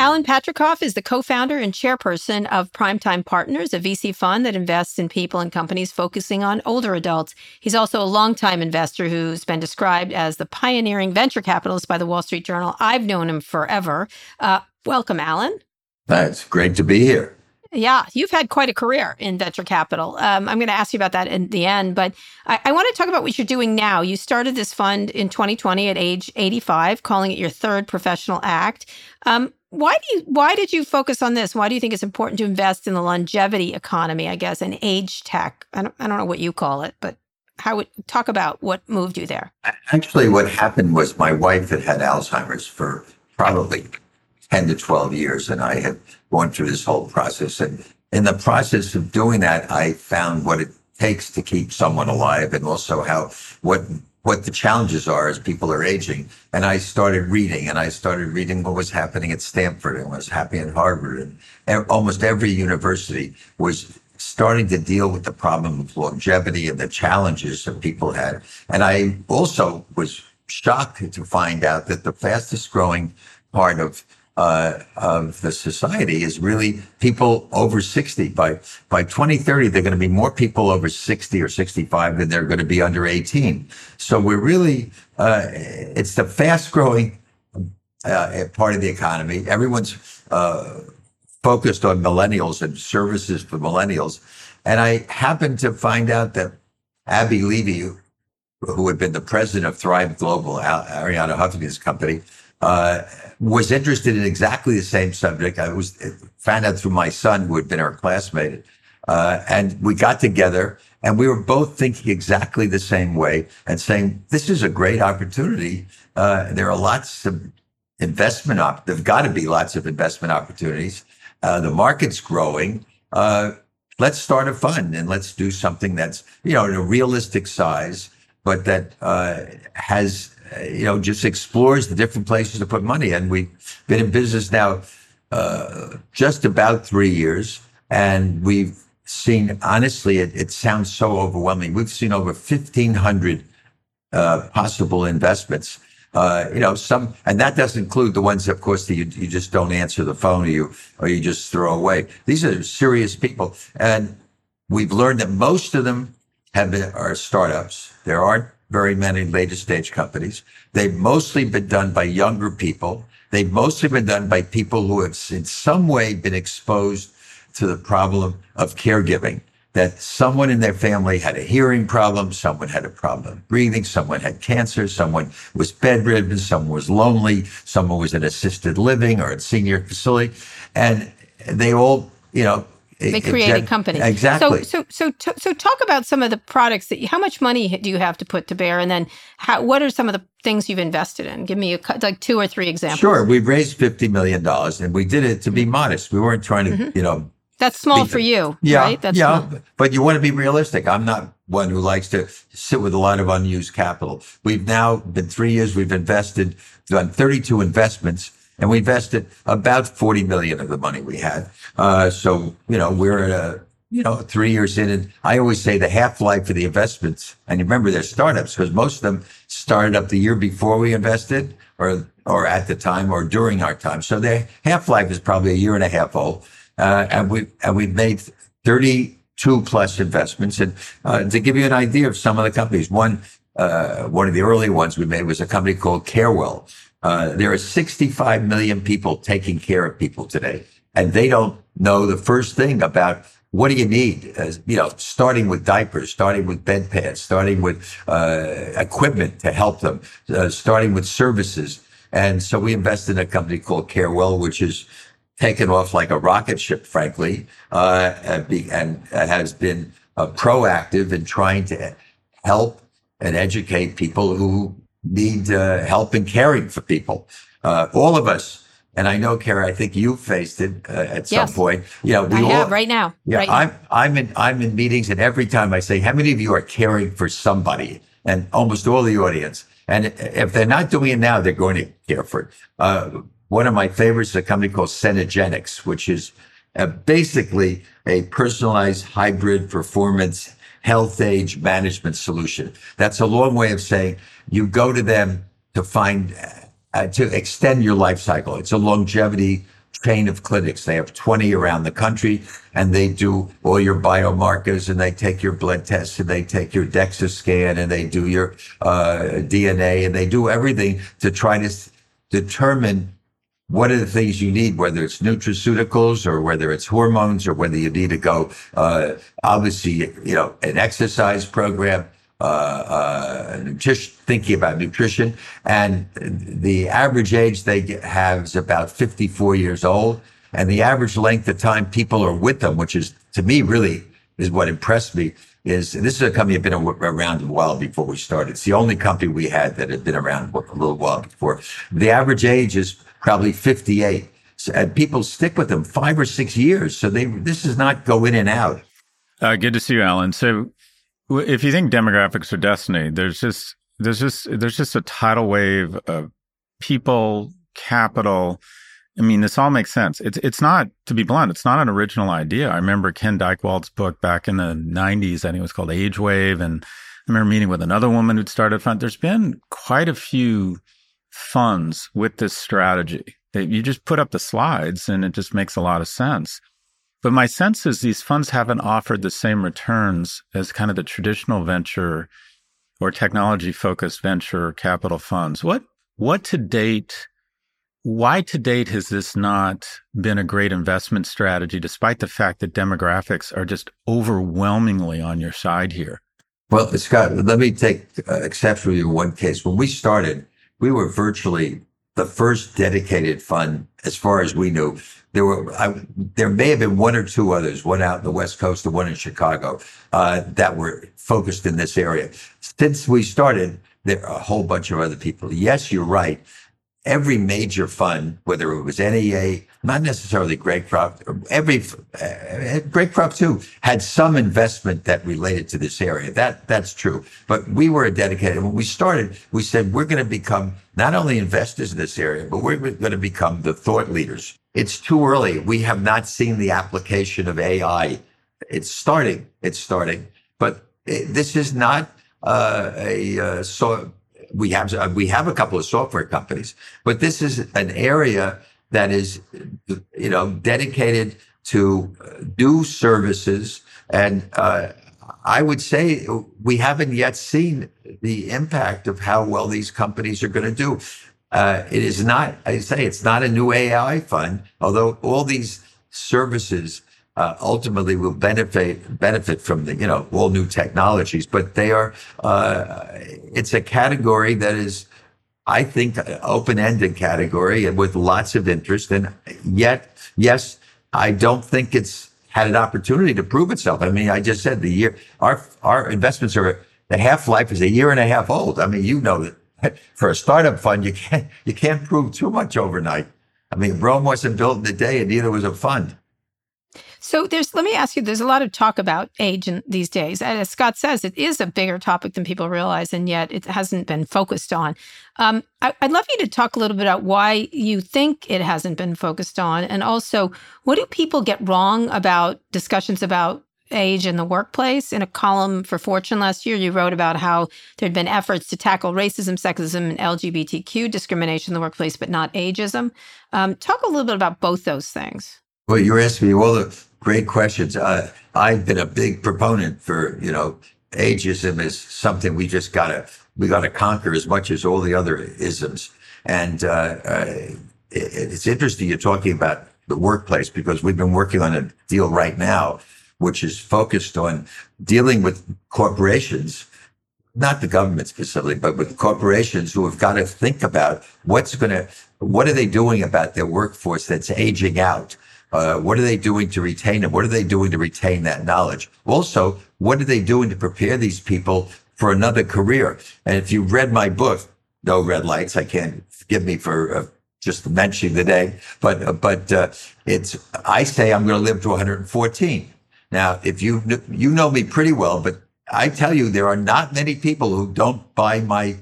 Alan Patricof is the co-founder and chairperson of Primetime Partners, a VC fund that invests in people and companies focusing on older adults. He's also a longtime investor who's been described as the pioneering venture capitalist by the Wall Street Journal. I've known him forever. Uh, welcome, Alan. That's great to be here. Yeah, you've had quite a career in venture capital. Um, I'm going to ask you about that in the end, but I, I want to talk about what you're doing now. You started this fund in 2020 at age 85, calling it your third professional act. Um, why do you? Why did you focus on this? Why do you think it's important to invest in the longevity economy? I guess and age tech. I don't. I don't know what you call it, but how would talk about what moved you there? Actually, what happened was my wife had had Alzheimer's for probably 10 to 12 years, and I had gone through this whole process. And in the process of doing that, I found what it takes to keep someone alive and also how, what, what the challenges are as people are aging. And I started reading and I started reading what was happening at Stanford and what was happening at Harvard and almost every university was starting to deal with the problem of longevity and the challenges that people had. And I also was shocked to find out that the fastest growing part of uh, of the society is really people over 60. By by 2030, they're going to be more people over 60 or 65 than they're going to be under 18. So we're really uh, it's the fast growing uh, part of the economy. Everyone's uh, focused on millennials and services for millennials. And I happened to find out that Abby Levy, who had been the president of Thrive Global, Al- Arianna Huffington's company, uh, was interested in exactly the same subject. I was found out through my son, who had been our classmate, uh, and we got together, and we were both thinking exactly the same way, and saying this is a great opportunity. Uh, there are lots of investment op. There've got to be lots of investment opportunities. Uh, the market's growing. Uh, let's start a fund and let's do something that's you know in a realistic size, but that uh, has you know just explores the different places to put money. And we've been in business now uh, just about three years, and we've seen honestly, it, it sounds so overwhelming. We've seen over fifteen hundred uh, possible investments. Uh, you know, some, and that doesn't include the ones, of course, that you, you just don't answer the phone or you, or you just throw away. These are serious people. And we've learned that most of them have been, are startups. There aren't very many later stage companies. They've mostly been done by younger people. They've mostly been done by people who have in some way been exposed to the problem of caregiving that someone in their family had a hearing problem, someone had a problem breathing, someone had cancer, someone was bedridden, someone was lonely, someone was in assisted living or at senior facility, and they all, you know, They created companies. Exactly. So, so, so, so, talk about some of the products that. You, how much money do you have to put to bear, and then how? What are some of the things you've invested in? Give me a, like two or three examples. Sure, we've raised fifty million dollars, and we did it to be modest. We weren't trying to, mm-hmm. you know, That's small Be- for you, Yeah, right? That's yeah, small. but you want to be realistic. I'm not one who likes to sit with a lot of unused capital. We've now been three years. We've invested, done 32 investments, and we invested about 40 million of the money we had. Uh, so you know we're at a you know three years in, and I always say the half life of the investments. And remember, they're startups because most of them started up the year before we invested, or or at the time, or during our time. So their half life is probably a year and a half old uh, and we and we've made 32 plus investments. And uh, to give you an idea of some of the companies, one uh, one of the early ones we made was a company called Carewell. Uh, there are 65 million people taking care of people today, and they don't know the first thing about what do you need? Uh, you know, starting with diapers, starting with bed pads, starting with uh, equipment to help them, uh, starting with services. And so we invested in a company called Carewell, which is taken off like a rocket ship, frankly, uh, and, be, and has been uh, proactive in trying to help and educate people who need uh, help in caring for people. all of us and I know, Kara, I think you faced it uh, at yes. some point. You know, we I all, have right now. Yeah, right I'm now. I'm in I'm in meetings, and every time I say, "How many of you are caring for somebody?" and almost all the audience, and if they're not doing it now, they're going to care for it. Uh, one of my favorites is a company called Cenegenics, which is uh, basically a personalized hybrid performance health age management solution. That's a long way of saying you go to them to find uh, to extend your life cycle. It's a longevity chain of clinics. They have 20 around the country and they do all your biomarkers and they take your blood tests and they take your DEXA scan and they do your uh, DNA and they do everything to try to determine what are the things you need, whether it's nutraceuticals or whether it's hormones or whether you need to go, uh, obviously, you know, an exercise program uh, uh, thinking about nutrition. And the average age they have is about 54 years old. And the average length of time people are with them, which is to me really is what impressed me. Is this is a company that had been around a while before we started. It's the only company we had that had been around a little while before. The average age is probably 58. And people stick with them five or six years. So they this is not go in and out. Uh, good to see you, Alan. So if you think demographics are destiny, there's just there's just there's just a tidal wave of people, capital. I mean, this all makes sense. It's it's not to be blunt. It's not an original idea. I remember Ken Dychtwald's book back in the '90s. I think it was called Age Wave, and I remember meeting with another woman who'd started fund. There's been quite a few funds with this strategy. You just put up the slides, and it just makes a lot of sense. But my sense is these funds haven't offered the same returns as kind of the traditional venture or technology focused venture capital funds. What what to date why to date has this not been a great investment strategy despite the fact that demographics are just overwhelmingly on your side here? Well, Scott, let me take uh, exception with one case. When we started, we were virtually the first dedicated fund, as far as we knew, there were I, there may have been one or two others, one out in the West Coast and one in Chicago, uh, that were focused in this area. Since we started, there are a whole bunch of other people. Yes, you're right every major fund, whether it was NEA, not necessarily Greycroft, every uh, Greycroft too had some investment that related to this area. That that's true. But we were dedicated. When we started, we said we're going to become not only investors in this area, but we're going to become the thought leaders. It's too early. We have not seen the application of AI. It's starting. It's starting. But it, this is not uh, a uh, so we have uh, we have a couple of software companies, but this is an area that is you know dedicated to new services, and uh, I would say we haven't yet seen the impact of how well these companies are going to do. Uh, it is not, I say, it's not a new AI fund, although all these services uh, ultimately will benefit benefit from the you know all new technologies. But they are uh, it's a category that is, I think, open ended category and with lots of interest. And yet, yes, I don't think it's had an opportunity to prove itself. I mean, I just said the year our our investments are the half life is a year and a half old. I mean, you know that for a startup fund, you can't you can't prove too much overnight. I mean, Rome wasn't built in a day, and neither was a fund. So there's let me ask you, there's a lot of talk about age in these days. And as Scott says, it is a bigger topic than people realize, and yet it hasn't been focused on. Um, I, would love you to talk a little bit about why you think it hasn't been focused on, and also what do people get wrong about discussions about age in the workplace. In a column for Fortune last year, you wrote about how there had been efforts to tackle racism, sexism, and LGBTQ discrimination in the workplace, but not ageism. Um, talk a little bit about both those things. Well, you're asking me all the great questions. Uh, I've been a big proponent for, you know, ageism is something we just gotta we gotta conquer as much as all the other isms. And uh, uh, it, it's interesting you're talking about the workplace because we've been working on a deal right now, which is focused on dealing with corporations not the government specifically, but with corporations who have got to think about what's going to, what are they doing about their workforce that's aging out? Uh, what are they doing to retain it? What are they doing to retain that knowledge? Also, what are they doing to prepare these people for another career? And if you read my book, No Red Lights, I can't forgive me for uh, just mentioning the day, but uh, but uh, it's I say I'm going to live to 114. Now, if you you know me pretty well, but I tell you, there are not many people who don't buy my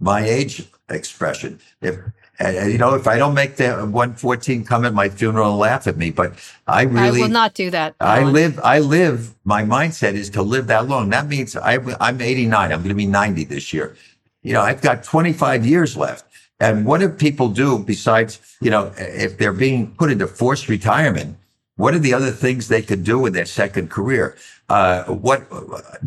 my age expression. If you know, if I don't make the 114 come at my funeral and laugh at me, but I really I will not do that. I live, I live, my mindset is to live that long. That means I, I'm 89. I'm going to be 90 this year. You know, I've got 25 years left. And what do people do besides, you know, if they're being put into forced retirement, what are the other things they could do in their second career? Uh, what,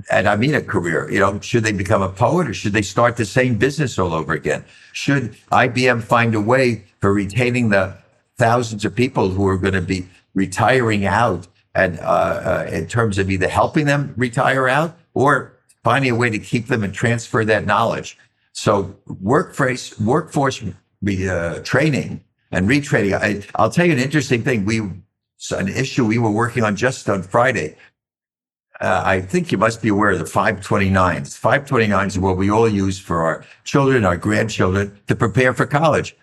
and I mean a career, you know, should they become a poet or should they start the same business all over again? Should IBM find a way for retaining the thousands of people who are going to be retiring out and, uh, uh, in terms of either helping them retire out or finding a way to keep them and transfer that knowledge? So workforce, workforce, uh, training and retraining. I, I'll tell you an interesting thing. We, an issue we were working on just on Friday uh, I think you must be aware of the 529s. 529s is what we all use for our children, our grandchildren to prepare for college.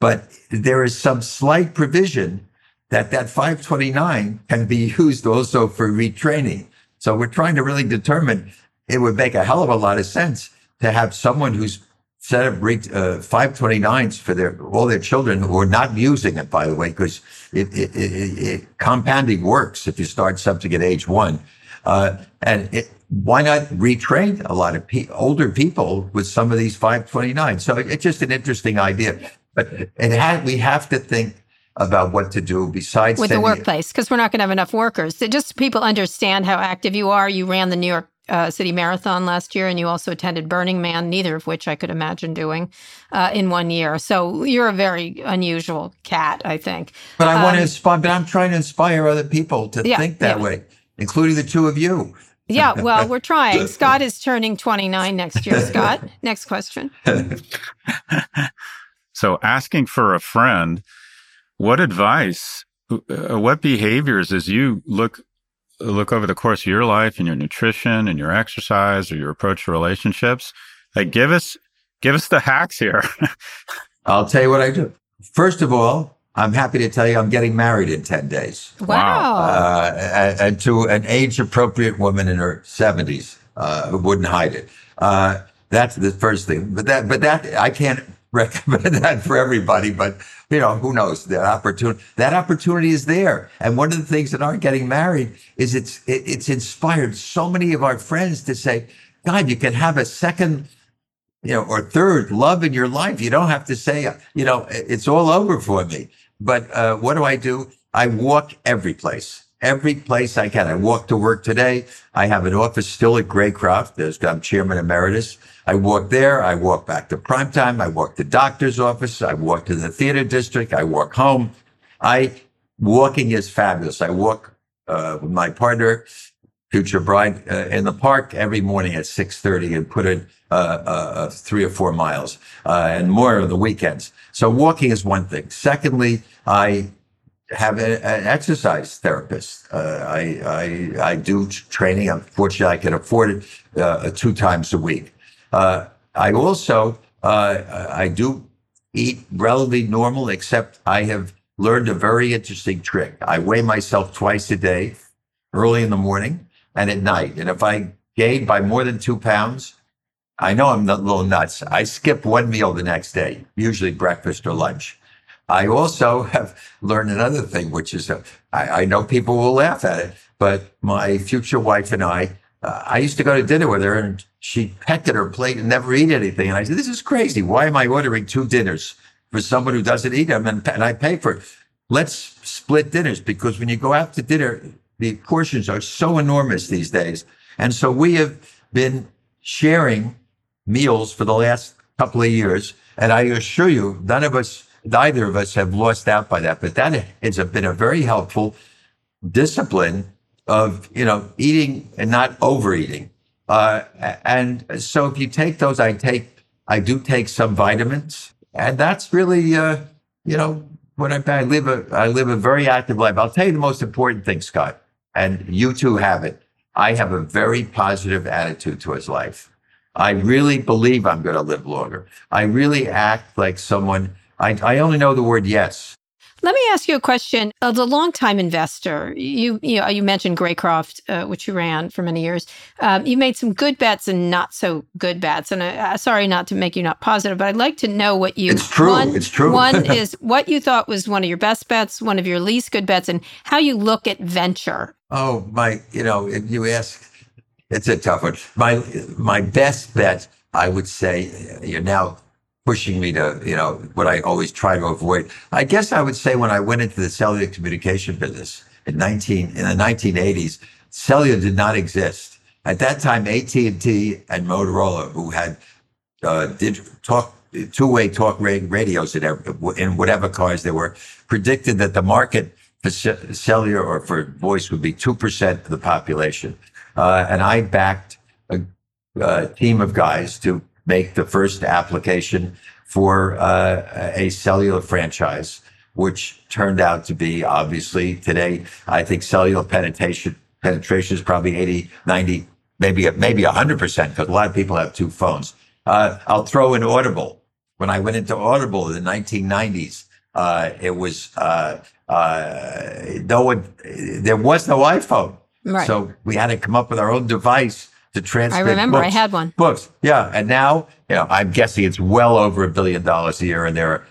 But there is some slight provision that that 529 can be used also for retraining. So we're trying to really determine it would make a hell of a lot of sense to have someone who's set up uh, 529s for their all their children who are not using it, by the way, because it, it, it, compounding works if you start something at age one. Uh, and it, why not retrain a lot of pe- older people with some of these 529? So it's just an interesting idea. But it had, we have to think about what to do besides with the workplace because we're not going to have enough workers. Just people understand how active you are. You ran the New York uh, City Marathon last year, and you also attended Burning Man, neither of which I could imagine doing uh, in one year. So you're a very unusual cat, I think. But I um, want to inspire. But I'm trying to inspire other people to yeah, think that yeah. way including the two of you. Yeah, well, we're trying. Scott is turning 29 next year. Scott, next question. so, asking for a friend, what advice, uh, what behaviors as you look look over the course of your life and your nutrition and your exercise or your approach to relationships, like give us give us the hacks here. I'll tell you what I do. First of all, I'm happy to tell you I'm getting married in 10 days. Wow. Uh, and, and, to an age appropriate woman in her 70s uh, who wouldn't hide it. Uh, that's the first thing. But that, but that, I can't recommend that for everybody, but you know, who knows that opportunity, that opportunity is there. And one of the things that aren't getting married is it's, it, it's inspired so many of our friends to say, God, you can have a second you know, or third love in your life. You don't have to say, you know, it's all over for me. But uh, what do I do? I walk every place, every place I can. I walk to work today. I have an office still at Greycroft. There's, I'm chairman emeritus. I walk there. I walk back to primetime. I walk to doctor's office. I walk to the theater district. I walk home. I walking is fabulous. I walk uh, with my partner future bride uh, in the park every morning at 6.30 and put in uh, uh, uh, three or four miles uh, and more on the weekends. So walking is one thing. Secondly, I have a, an exercise therapist. Uh, I, I, I do training. Unfortunately, I can afford it uh, two times a week. Uh, I also, uh, I do eat relatively normal, except I have learned a very interesting trick. I weigh myself twice a day, early in the morning and at night. And if I gain by more than two pounds, I know I'm a little nuts. I skip one meal the next day, usually breakfast or lunch. I also have learned another thing, which is uh, I, I, know people will laugh at it, but my future wife and I, uh, I used to go to dinner with her and she pecked at her plate and never eat anything. And I said, this is crazy. Why am I ordering two dinners for someone who doesn't eat them and, and I pay for it? Let's split dinners because when you go out to dinner, the portions are so enormous these days. And so we have been sharing meals for the last couple of years. And I assure you, none of us, neither of us have lost out by that. But that has been a very helpful discipline of, you know, eating and not overeating. Uh, and so if you take those, I take, I do take some vitamins and that's really, uh, you know, what I, I live a, I live a very active life. I'll tell you the most important thing, Scott, and you too have it. I have a very positive attitude towards life. I really believe I'm going to live longer. I really act like someone, I, I only know the word yes. Let me ask you a question. As a longtime investor, you you, know, you mentioned Greycroft, uh, which you ran for many years. Um, you made some good bets and not so good bets. And uh, sorry not to make you not positive, but I'd like to know what you. It's true. One, it's true. one is what you thought was one of your best bets, one of your least good bets, and how you look at venture. Oh my! You know, if you ask, it's a tough one. My my best bet, I would say, you're now pushing me to, you know, what I always try to avoid. I guess I would say when I went into the cellular communication business in 19, in the 1980s, cellular did not exist. At that time, AT&T and Motorola, who had uh, did talk two-way talk radios in, in whatever cars there were, predicted that the market for cellular or for voice would be 2% of the population. Uh, and I backed a, a team of guys to make the first application for uh, a cellular franchise, which turned out to be obviously today, I think cellular penetration, penetration is probably 80, 90, maybe, maybe 100% because a lot of people have two phones. Uh, I'll throw in Audible. When I went into Audible in the 1990s, uh, it was, uh, uh, no one, there was no iPhone. Right. So we had to come up with our own device to. I remember books. I had one. Books, yeah. And now, you know, I'm guessing it's well over a billion dollars a year, and there are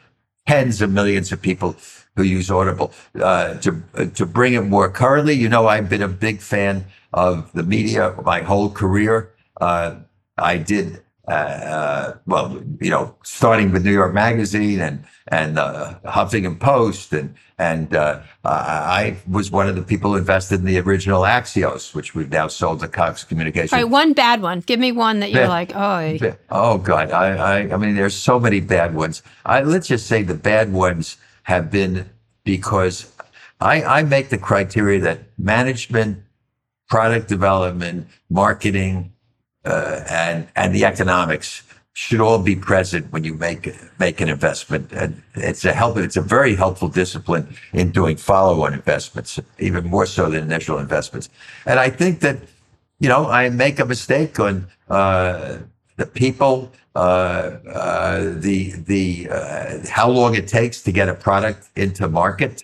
tens of millions of people who use Audible. Uh, to uh, to bring it more currently, you know, I've been a big fan of the media my whole career. Uh, I did uh, uh, well, you know, starting with New York Magazine and and uh, Huffington Post, and and uh, I was one of the people who invested in the original Axios, which we've now sold to Cox Communications. All right, one bad one. Give me one that you're bad, like, oh, oh God, I, I I mean, there's so many bad ones. I let's just say the bad ones have been because I I make the criteria that management, product development, marketing uh, and and the economics should all be present when you make make an investment. And it's a help. It's a very helpful discipline in doing follow-on investments, even more so than initial investments. And I think that you know I make a mistake on uh, the people, uh, uh the the uh, how long it takes to get a product into market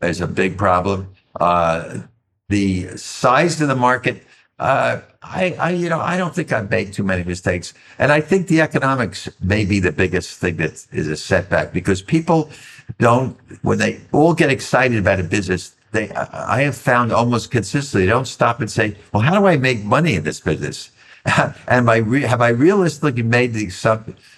is a big problem. Uh, the size of the market uh, I, I, you know, I don't think I've made too many mistakes. And I think the economics may be the biggest thing that is a setback because people don't, when they all get excited about a business, they, I have found almost consistently, they don't stop and say, well, how do I make money in this business? and I re- have I realistically made the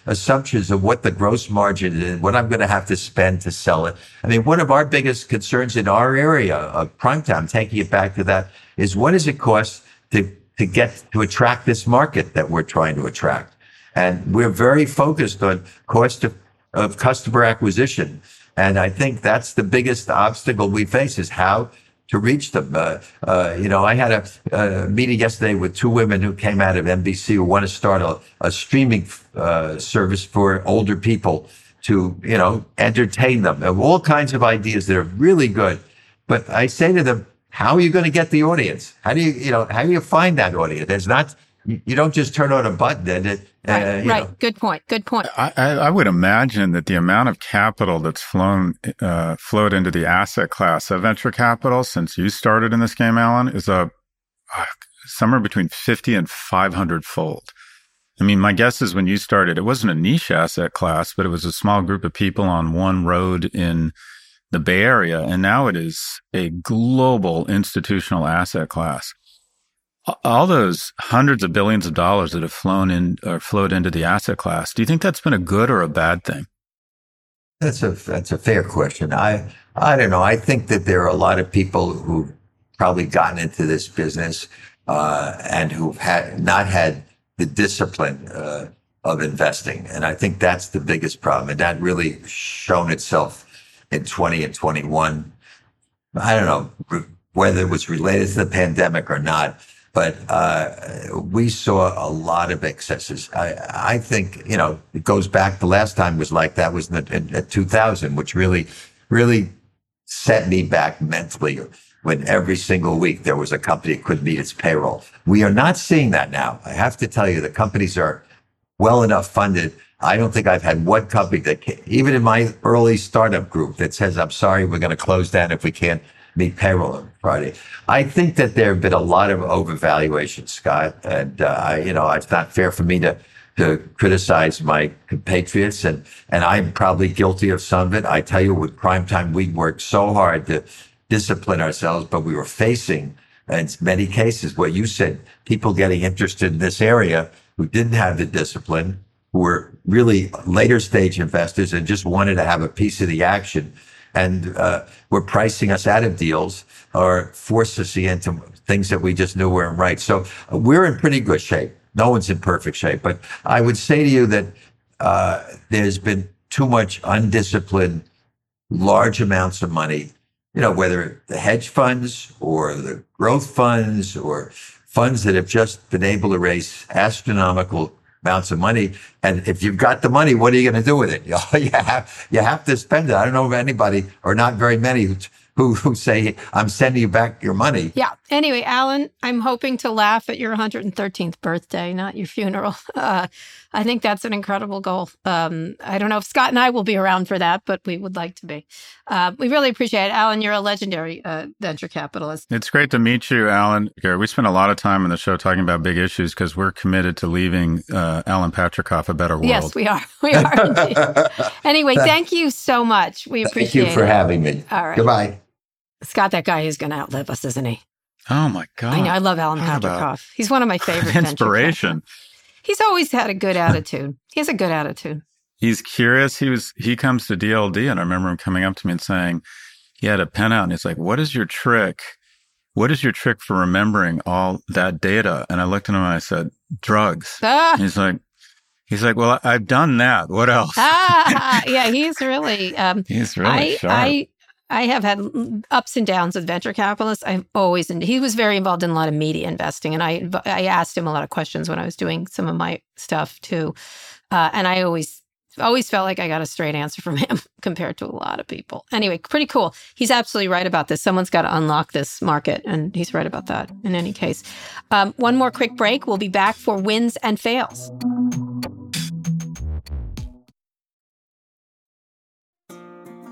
assumptions of what the gross margin is, what I'm going to have to spend to sell it? I mean, one of our biggest concerns in our area of primetime, taking it back to that, is what does it cost to, to get to attract this market that we're trying to attract. And we're very focused on cost of, of customer acquisition. And I think that's the biggest obstacle we face is how to reach them. Uh, uh, you know, I had a, a, meeting yesterday with two women who came out of NBC who want to start a, a streaming uh, service for older people to, you know, entertain them. Have all kinds of ideas that are really good. But I say to them, how are you going to get the audience? How do you, you know, how do you find that audience? There's not, you don't just turn on a button and it, uh, right, right. Know. Good point. Good point. I, I, would imagine that the amount of capital that's flown, uh, flowed into the asset class of venture capital since you started in this game, Alan, is a uh, somewhere between 50 and 500 fold. I mean, my guess is when you started, it wasn't a niche asset class, but it was a small group of people on one road in the Bay Area, and now it is a global institutional asset class. All those hundreds of billions of dollars that have flown in or flowed into the asset class, do you think that's been a good or a bad thing? That's a that's a fair question. I I don't know. I think that there are a lot of people who've probably gotten into this business uh, and who've had not had the discipline uh, of investing. And I think that's the biggest problem. And that really shown itself in 20 and 21. I don't know whether it was related to the pandemic or not, but uh, we saw a lot of excesses. I, I, think, you know, it goes back, the last time was like that was in, in, in 2000, which really, really set me back mentally when every single week there was a company that couldn't meet its payroll. We are not seeing that now. I have to tell you, the companies are well enough funded. I don't think I've had one company that, can, even in my early startup group, that says, I'm sorry, we're going to close down if we can't meet payroll on Friday. I think that there have been a lot of overvaluation, Scott. And, uh, you know, it's not fair for me to, to criticize my compatriots. And, and I'm probably guilty of some of it. I tell you, with primetime, we worked so hard to discipline ourselves, but we were facing in many cases what you said, people getting interested in this area who didn't have the discipline, who were really later stage investors and just wanted to have a piece of the action and uh, were pricing us out of deals or forced us into things that we just knew weren't right. So uh, we're in pretty good shape. No one's in perfect shape, but I would say to you that uh, there's been too much undisciplined, large amounts of money you know, whether the hedge funds or the growth funds or funds that have just been able to raise astronomical amounts of money. And if you've got the money, what are you going to do with it? You have, you have to spend it. I don't know of anybody or not very many who, who say, I'm sending you back your money. Yeah. Anyway, Alan, I'm hoping to laugh at your 113th birthday, not your funeral. Uh, I think that's an incredible goal. Um, I don't know if Scott and I will be around for that, but we would like to be. Uh, we really appreciate it. Alan, you're a legendary uh, venture capitalist. It's great to meet you, Alan. We spent a lot of time on the show talking about big issues because we're committed to leaving uh, Alan Patricof a better world. Yes, we are. We are. anyway, thank you so much. We appreciate it. Thank you for it. having me. All right. Goodbye. Scott, that guy is going to outlive us, isn't he? Oh my God. I know. I love Alan Patricof. He's one of my favorite. Inspiration. He's always had a good attitude. He has a good attitude. He's curious. He was, he comes to DLD and I remember him coming up to me and saying, he had a pen out and he's like, what is your trick? What is your trick for remembering all that data? And I looked at him and I said, drugs. Ah. He's like, He's like, well, I've done that. What else? ah, yeah, he's really. Um, he's really I, sharp. I I have had ups and downs with venture capitalists. I've always, and he was very involved in a lot of media investing. And I, I asked him a lot of questions when I was doing some of my stuff too. Uh, and I always, always felt like I got a straight answer from him compared to a lot of people. Anyway, pretty cool. He's absolutely right about this. Someone's got to unlock this market. And he's right about that in any case. Um, one more quick break. We'll be back for wins and fails.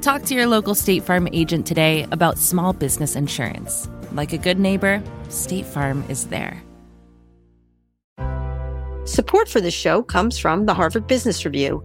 Talk to your local State Farm agent today about small business insurance. Like a good neighbor, State Farm is there. Support for this show comes from the Harvard Business Review.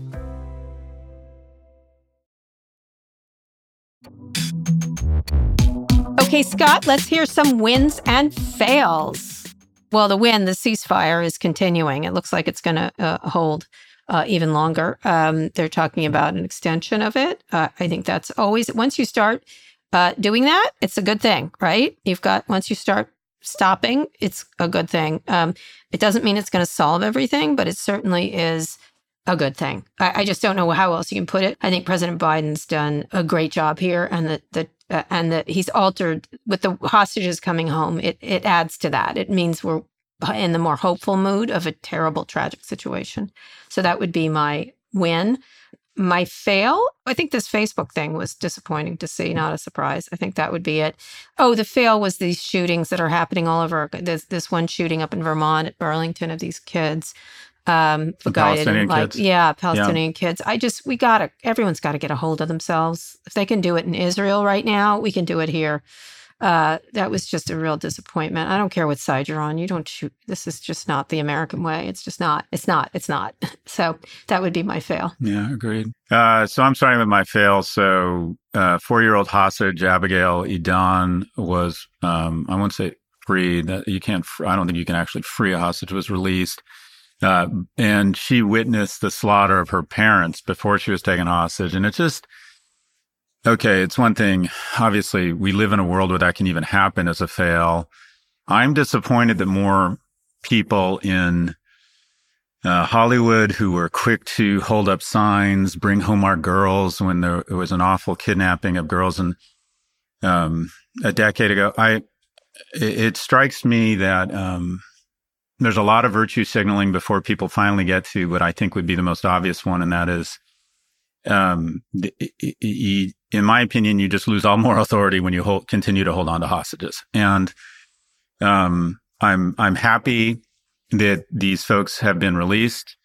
Okay, Scott, let's hear some wins and fails. Well, the win, the ceasefire is continuing. It looks like it's going to uh, hold uh, even longer. Um, they're talking about an extension of it. Uh, I think that's always, once you start uh, doing that, it's a good thing, right? You've got, once you start stopping, it's a good thing. Um, it doesn't mean it's going to solve everything, but it certainly is a good thing. I, I, just don't know how else you can put it. I think President Biden's done a great job here, and that the uh, and that he's altered with the hostages coming home. It it adds to that. It means we're in the more hopeful mood of a terrible, tragic situation. So that would be my win. My fail, I think this Facebook thing was disappointing to see, not a surprise. I think that would be it. Oh, the fail was these shootings that are happening all over. There's this one shooting up in Vermont at Burlington of these kids um guy Palestinian like kids. yeah palestinian yeah. kids. I just we gotta everyone's got to get a hold of themselves. If they can do it in israel right now we can do it here. Uh that was just a real disappointment. I don't care what side you're on. You don't shoot this is just not the american way. It's just not it's not it's not. So that would be my fail. Yeah agreed. Uh so i'm starting with my fail. So uh four-year-old hostage abigail edan was um i won't say free that you can't i don't think you can actually free a hostage. Was released uh, and she witnessed the slaughter of her parents before she was taken hostage. And it's just, okay, it's one thing. Obviously, we live in a world where that can even happen as a fail. I'm disappointed that more people in uh, Hollywood who were quick to hold up signs, bring home our girls when there was an awful kidnapping of girls and um, a decade ago. I it, it strikes me that um, there's a lot of virtue signaling before people finally get to what I think would be the most obvious one, and that is, um, in my opinion, you just lose all moral authority when you hold, continue to hold on to hostages. And um, I'm I'm happy that these folks have been released.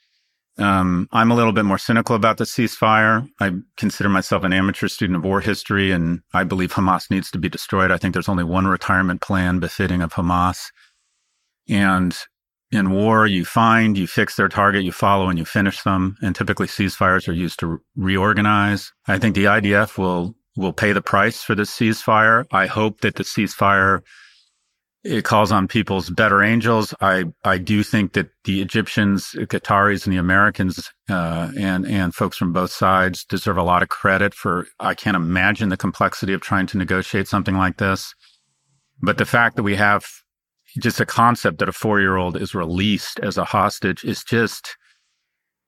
Um, I'm a little bit more cynical about the ceasefire. I consider myself an amateur student of war history, and I believe Hamas needs to be destroyed. I think there's only one retirement plan befitting of Hamas. And in war, you find, you fix their target, you follow, and you finish them. And typically, ceasefires are used to reorganize. I think the IDF will will pay the price for this ceasefire. I hope that the ceasefire it calls on people's better angels. I I do think that the Egyptians, Qataris, and the Americans, uh, and and folks from both sides deserve a lot of credit for. I can't imagine the complexity of trying to negotiate something like this. But the fact that we have just a concept that a four year old is released as a hostage is just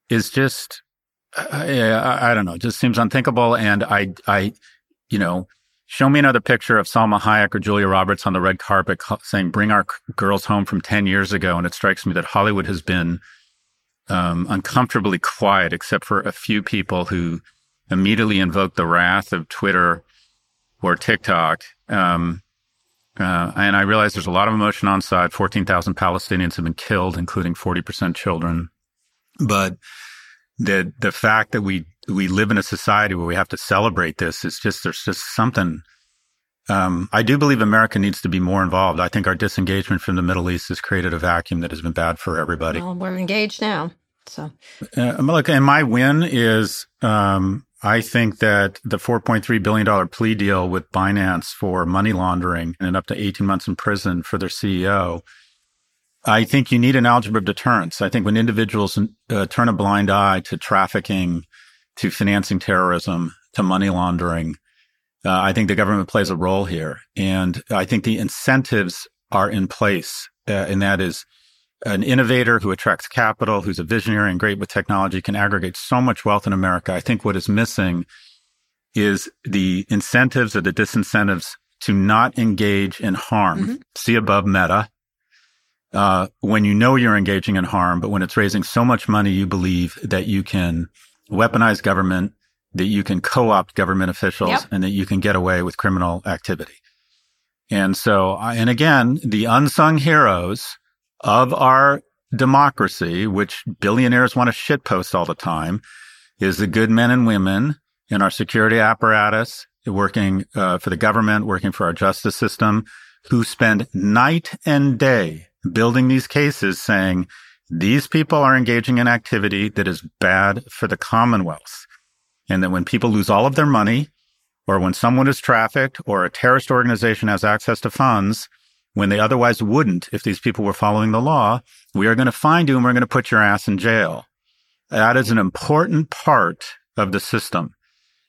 is just I, I don't know it just seems unthinkable and i i you know show me another picture of salma hayek or julia roberts on the red carpet saying bring our girls home from 10 years ago and it strikes me that hollywood has been um, uncomfortably quiet except for a few people who immediately invoke the wrath of twitter or tiktok um, uh, and I realize there's a lot of emotion on side. 14,000 Palestinians have been killed, including 40% children. But the, the fact that we, we live in a society where we have to celebrate this is just, there's just something. Um, I do believe America needs to be more involved. I think our disengagement from the Middle East has created a vacuum that has been bad for everybody. Well, we're engaged now. So, uh, look, and my win is um, I think that the $4.3 billion plea deal with Binance for money laundering and up to 18 months in prison for their CEO, I think you need an algebra of deterrence. I think when individuals uh, turn a blind eye to trafficking, to financing terrorism, to money laundering, uh, I think the government plays a role here. And I think the incentives are in place. Uh, and that is an innovator who attracts capital, who's a visionary and great with technology, can aggregate so much wealth in America. I think what is missing is the incentives or the disincentives to not engage in harm. Mm-hmm. See above meta. Uh, when you know you're engaging in harm, but when it's raising so much money, you believe that you can weaponize government, that you can co-opt government officials, yep. and that you can get away with criminal activity. And so, and again, the unsung heroes of our democracy, which billionaires want to shitpost all the time, is the good men and women in our security apparatus, working uh, for the government, working for our justice system, who spend night and day building these cases saying these people are engaging in activity that is bad for the Commonwealth. And that when people lose all of their money, or when someone is trafficked or a terrorist organization has access to funds when they otherwise wouldn't if these people were following the law, we are going to find you and we're going to put your ass in jail. That is an important part of the system.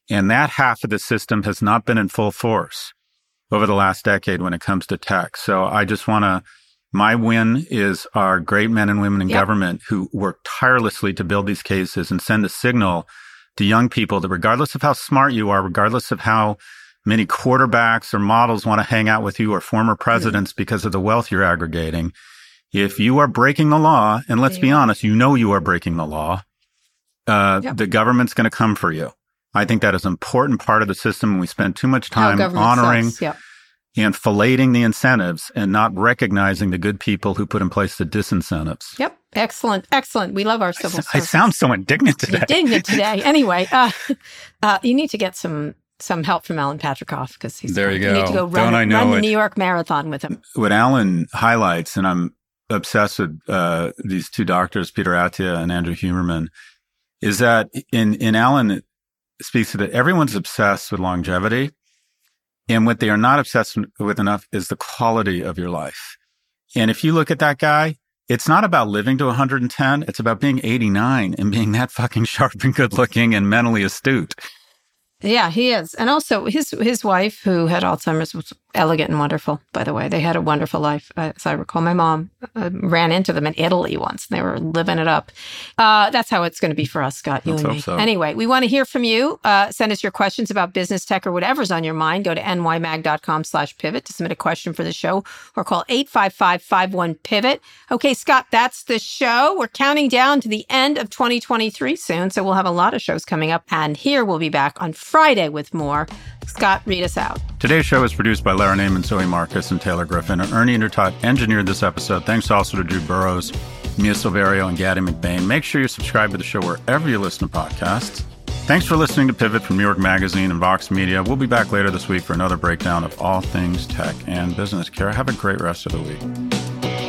And that half of the system has not been in full force over the last decade when it comes to tech. So I just want to, my win is our great men and women in yep. government who work tirelessly to build these cases and send a signal to young people that regardless of how smart you are, regardless of how many quarterbacks or models want to hang out with you or former presidents mm-hmm. because of the wealth you're aggregating, if you are breaking the law, and let's be honest, you know you are breaking the law, uh, yep. the government's going to come for you. I think that is an important part of the system. We spend too much time honoring yep. and filleting the incentives and not recognizing the good people who put in place the disincentives. Yep. Excellent. Excellent. We love our civil I, I sound so indignant today. Indignant today. anyway, uh, uh, you need to get some some help from Alan Patricof because he's there. You, go. need to go run, Don't I know run the New York Marathon with him. What Alan highlights, and I'm obsessed with uh, these two doctors, Peter Attia and Andrew Huberman, is that in in Alan speaks to that everyone's obsessed with longevity. And what they are not obsessed with enough is the quality of your life. And if you look at that guy, it's not about living to 110. It's about being 89 and being that fucking sharp and good looking and mentally astute. Yeah, he is. And also his his wife who had Alzheimer's was elegant and wonderful, by the way. They had a wonderful life. Uh, as I recall, my mom uh, ran into them in Italy once. And they were living it up. Uh, that's how it's going to be for us, Scott, you Let's and me. So. Anyway, we want to hear from you. Uh, send us your questions about business tech or whatever's on your mind. Go to nymag.com slash pivot to submit a question for the show or call 855-51-PIVOT. Okay, Scott, that's the show. We're counting down to the end of 2023 soon, so we'll have a lot of shows coming up. And here we'll be back on Friday with more. Scott, read us out. Today's show is produced by Lara Naaman, Zoe Marcus, and Taylor Griffin. Ernie Indradat engineered this episode. Thanks also to Drew Burrows, Mia Silverio, and Gaddy McBain. Make sure you subscribe to the show wherever you listen to podcasts. Thanks for listening to Pivot from New York Magazine and Vox Media. We'll be back later this week for another breakdown of all things tech and business. Kara, have a great rest of the week.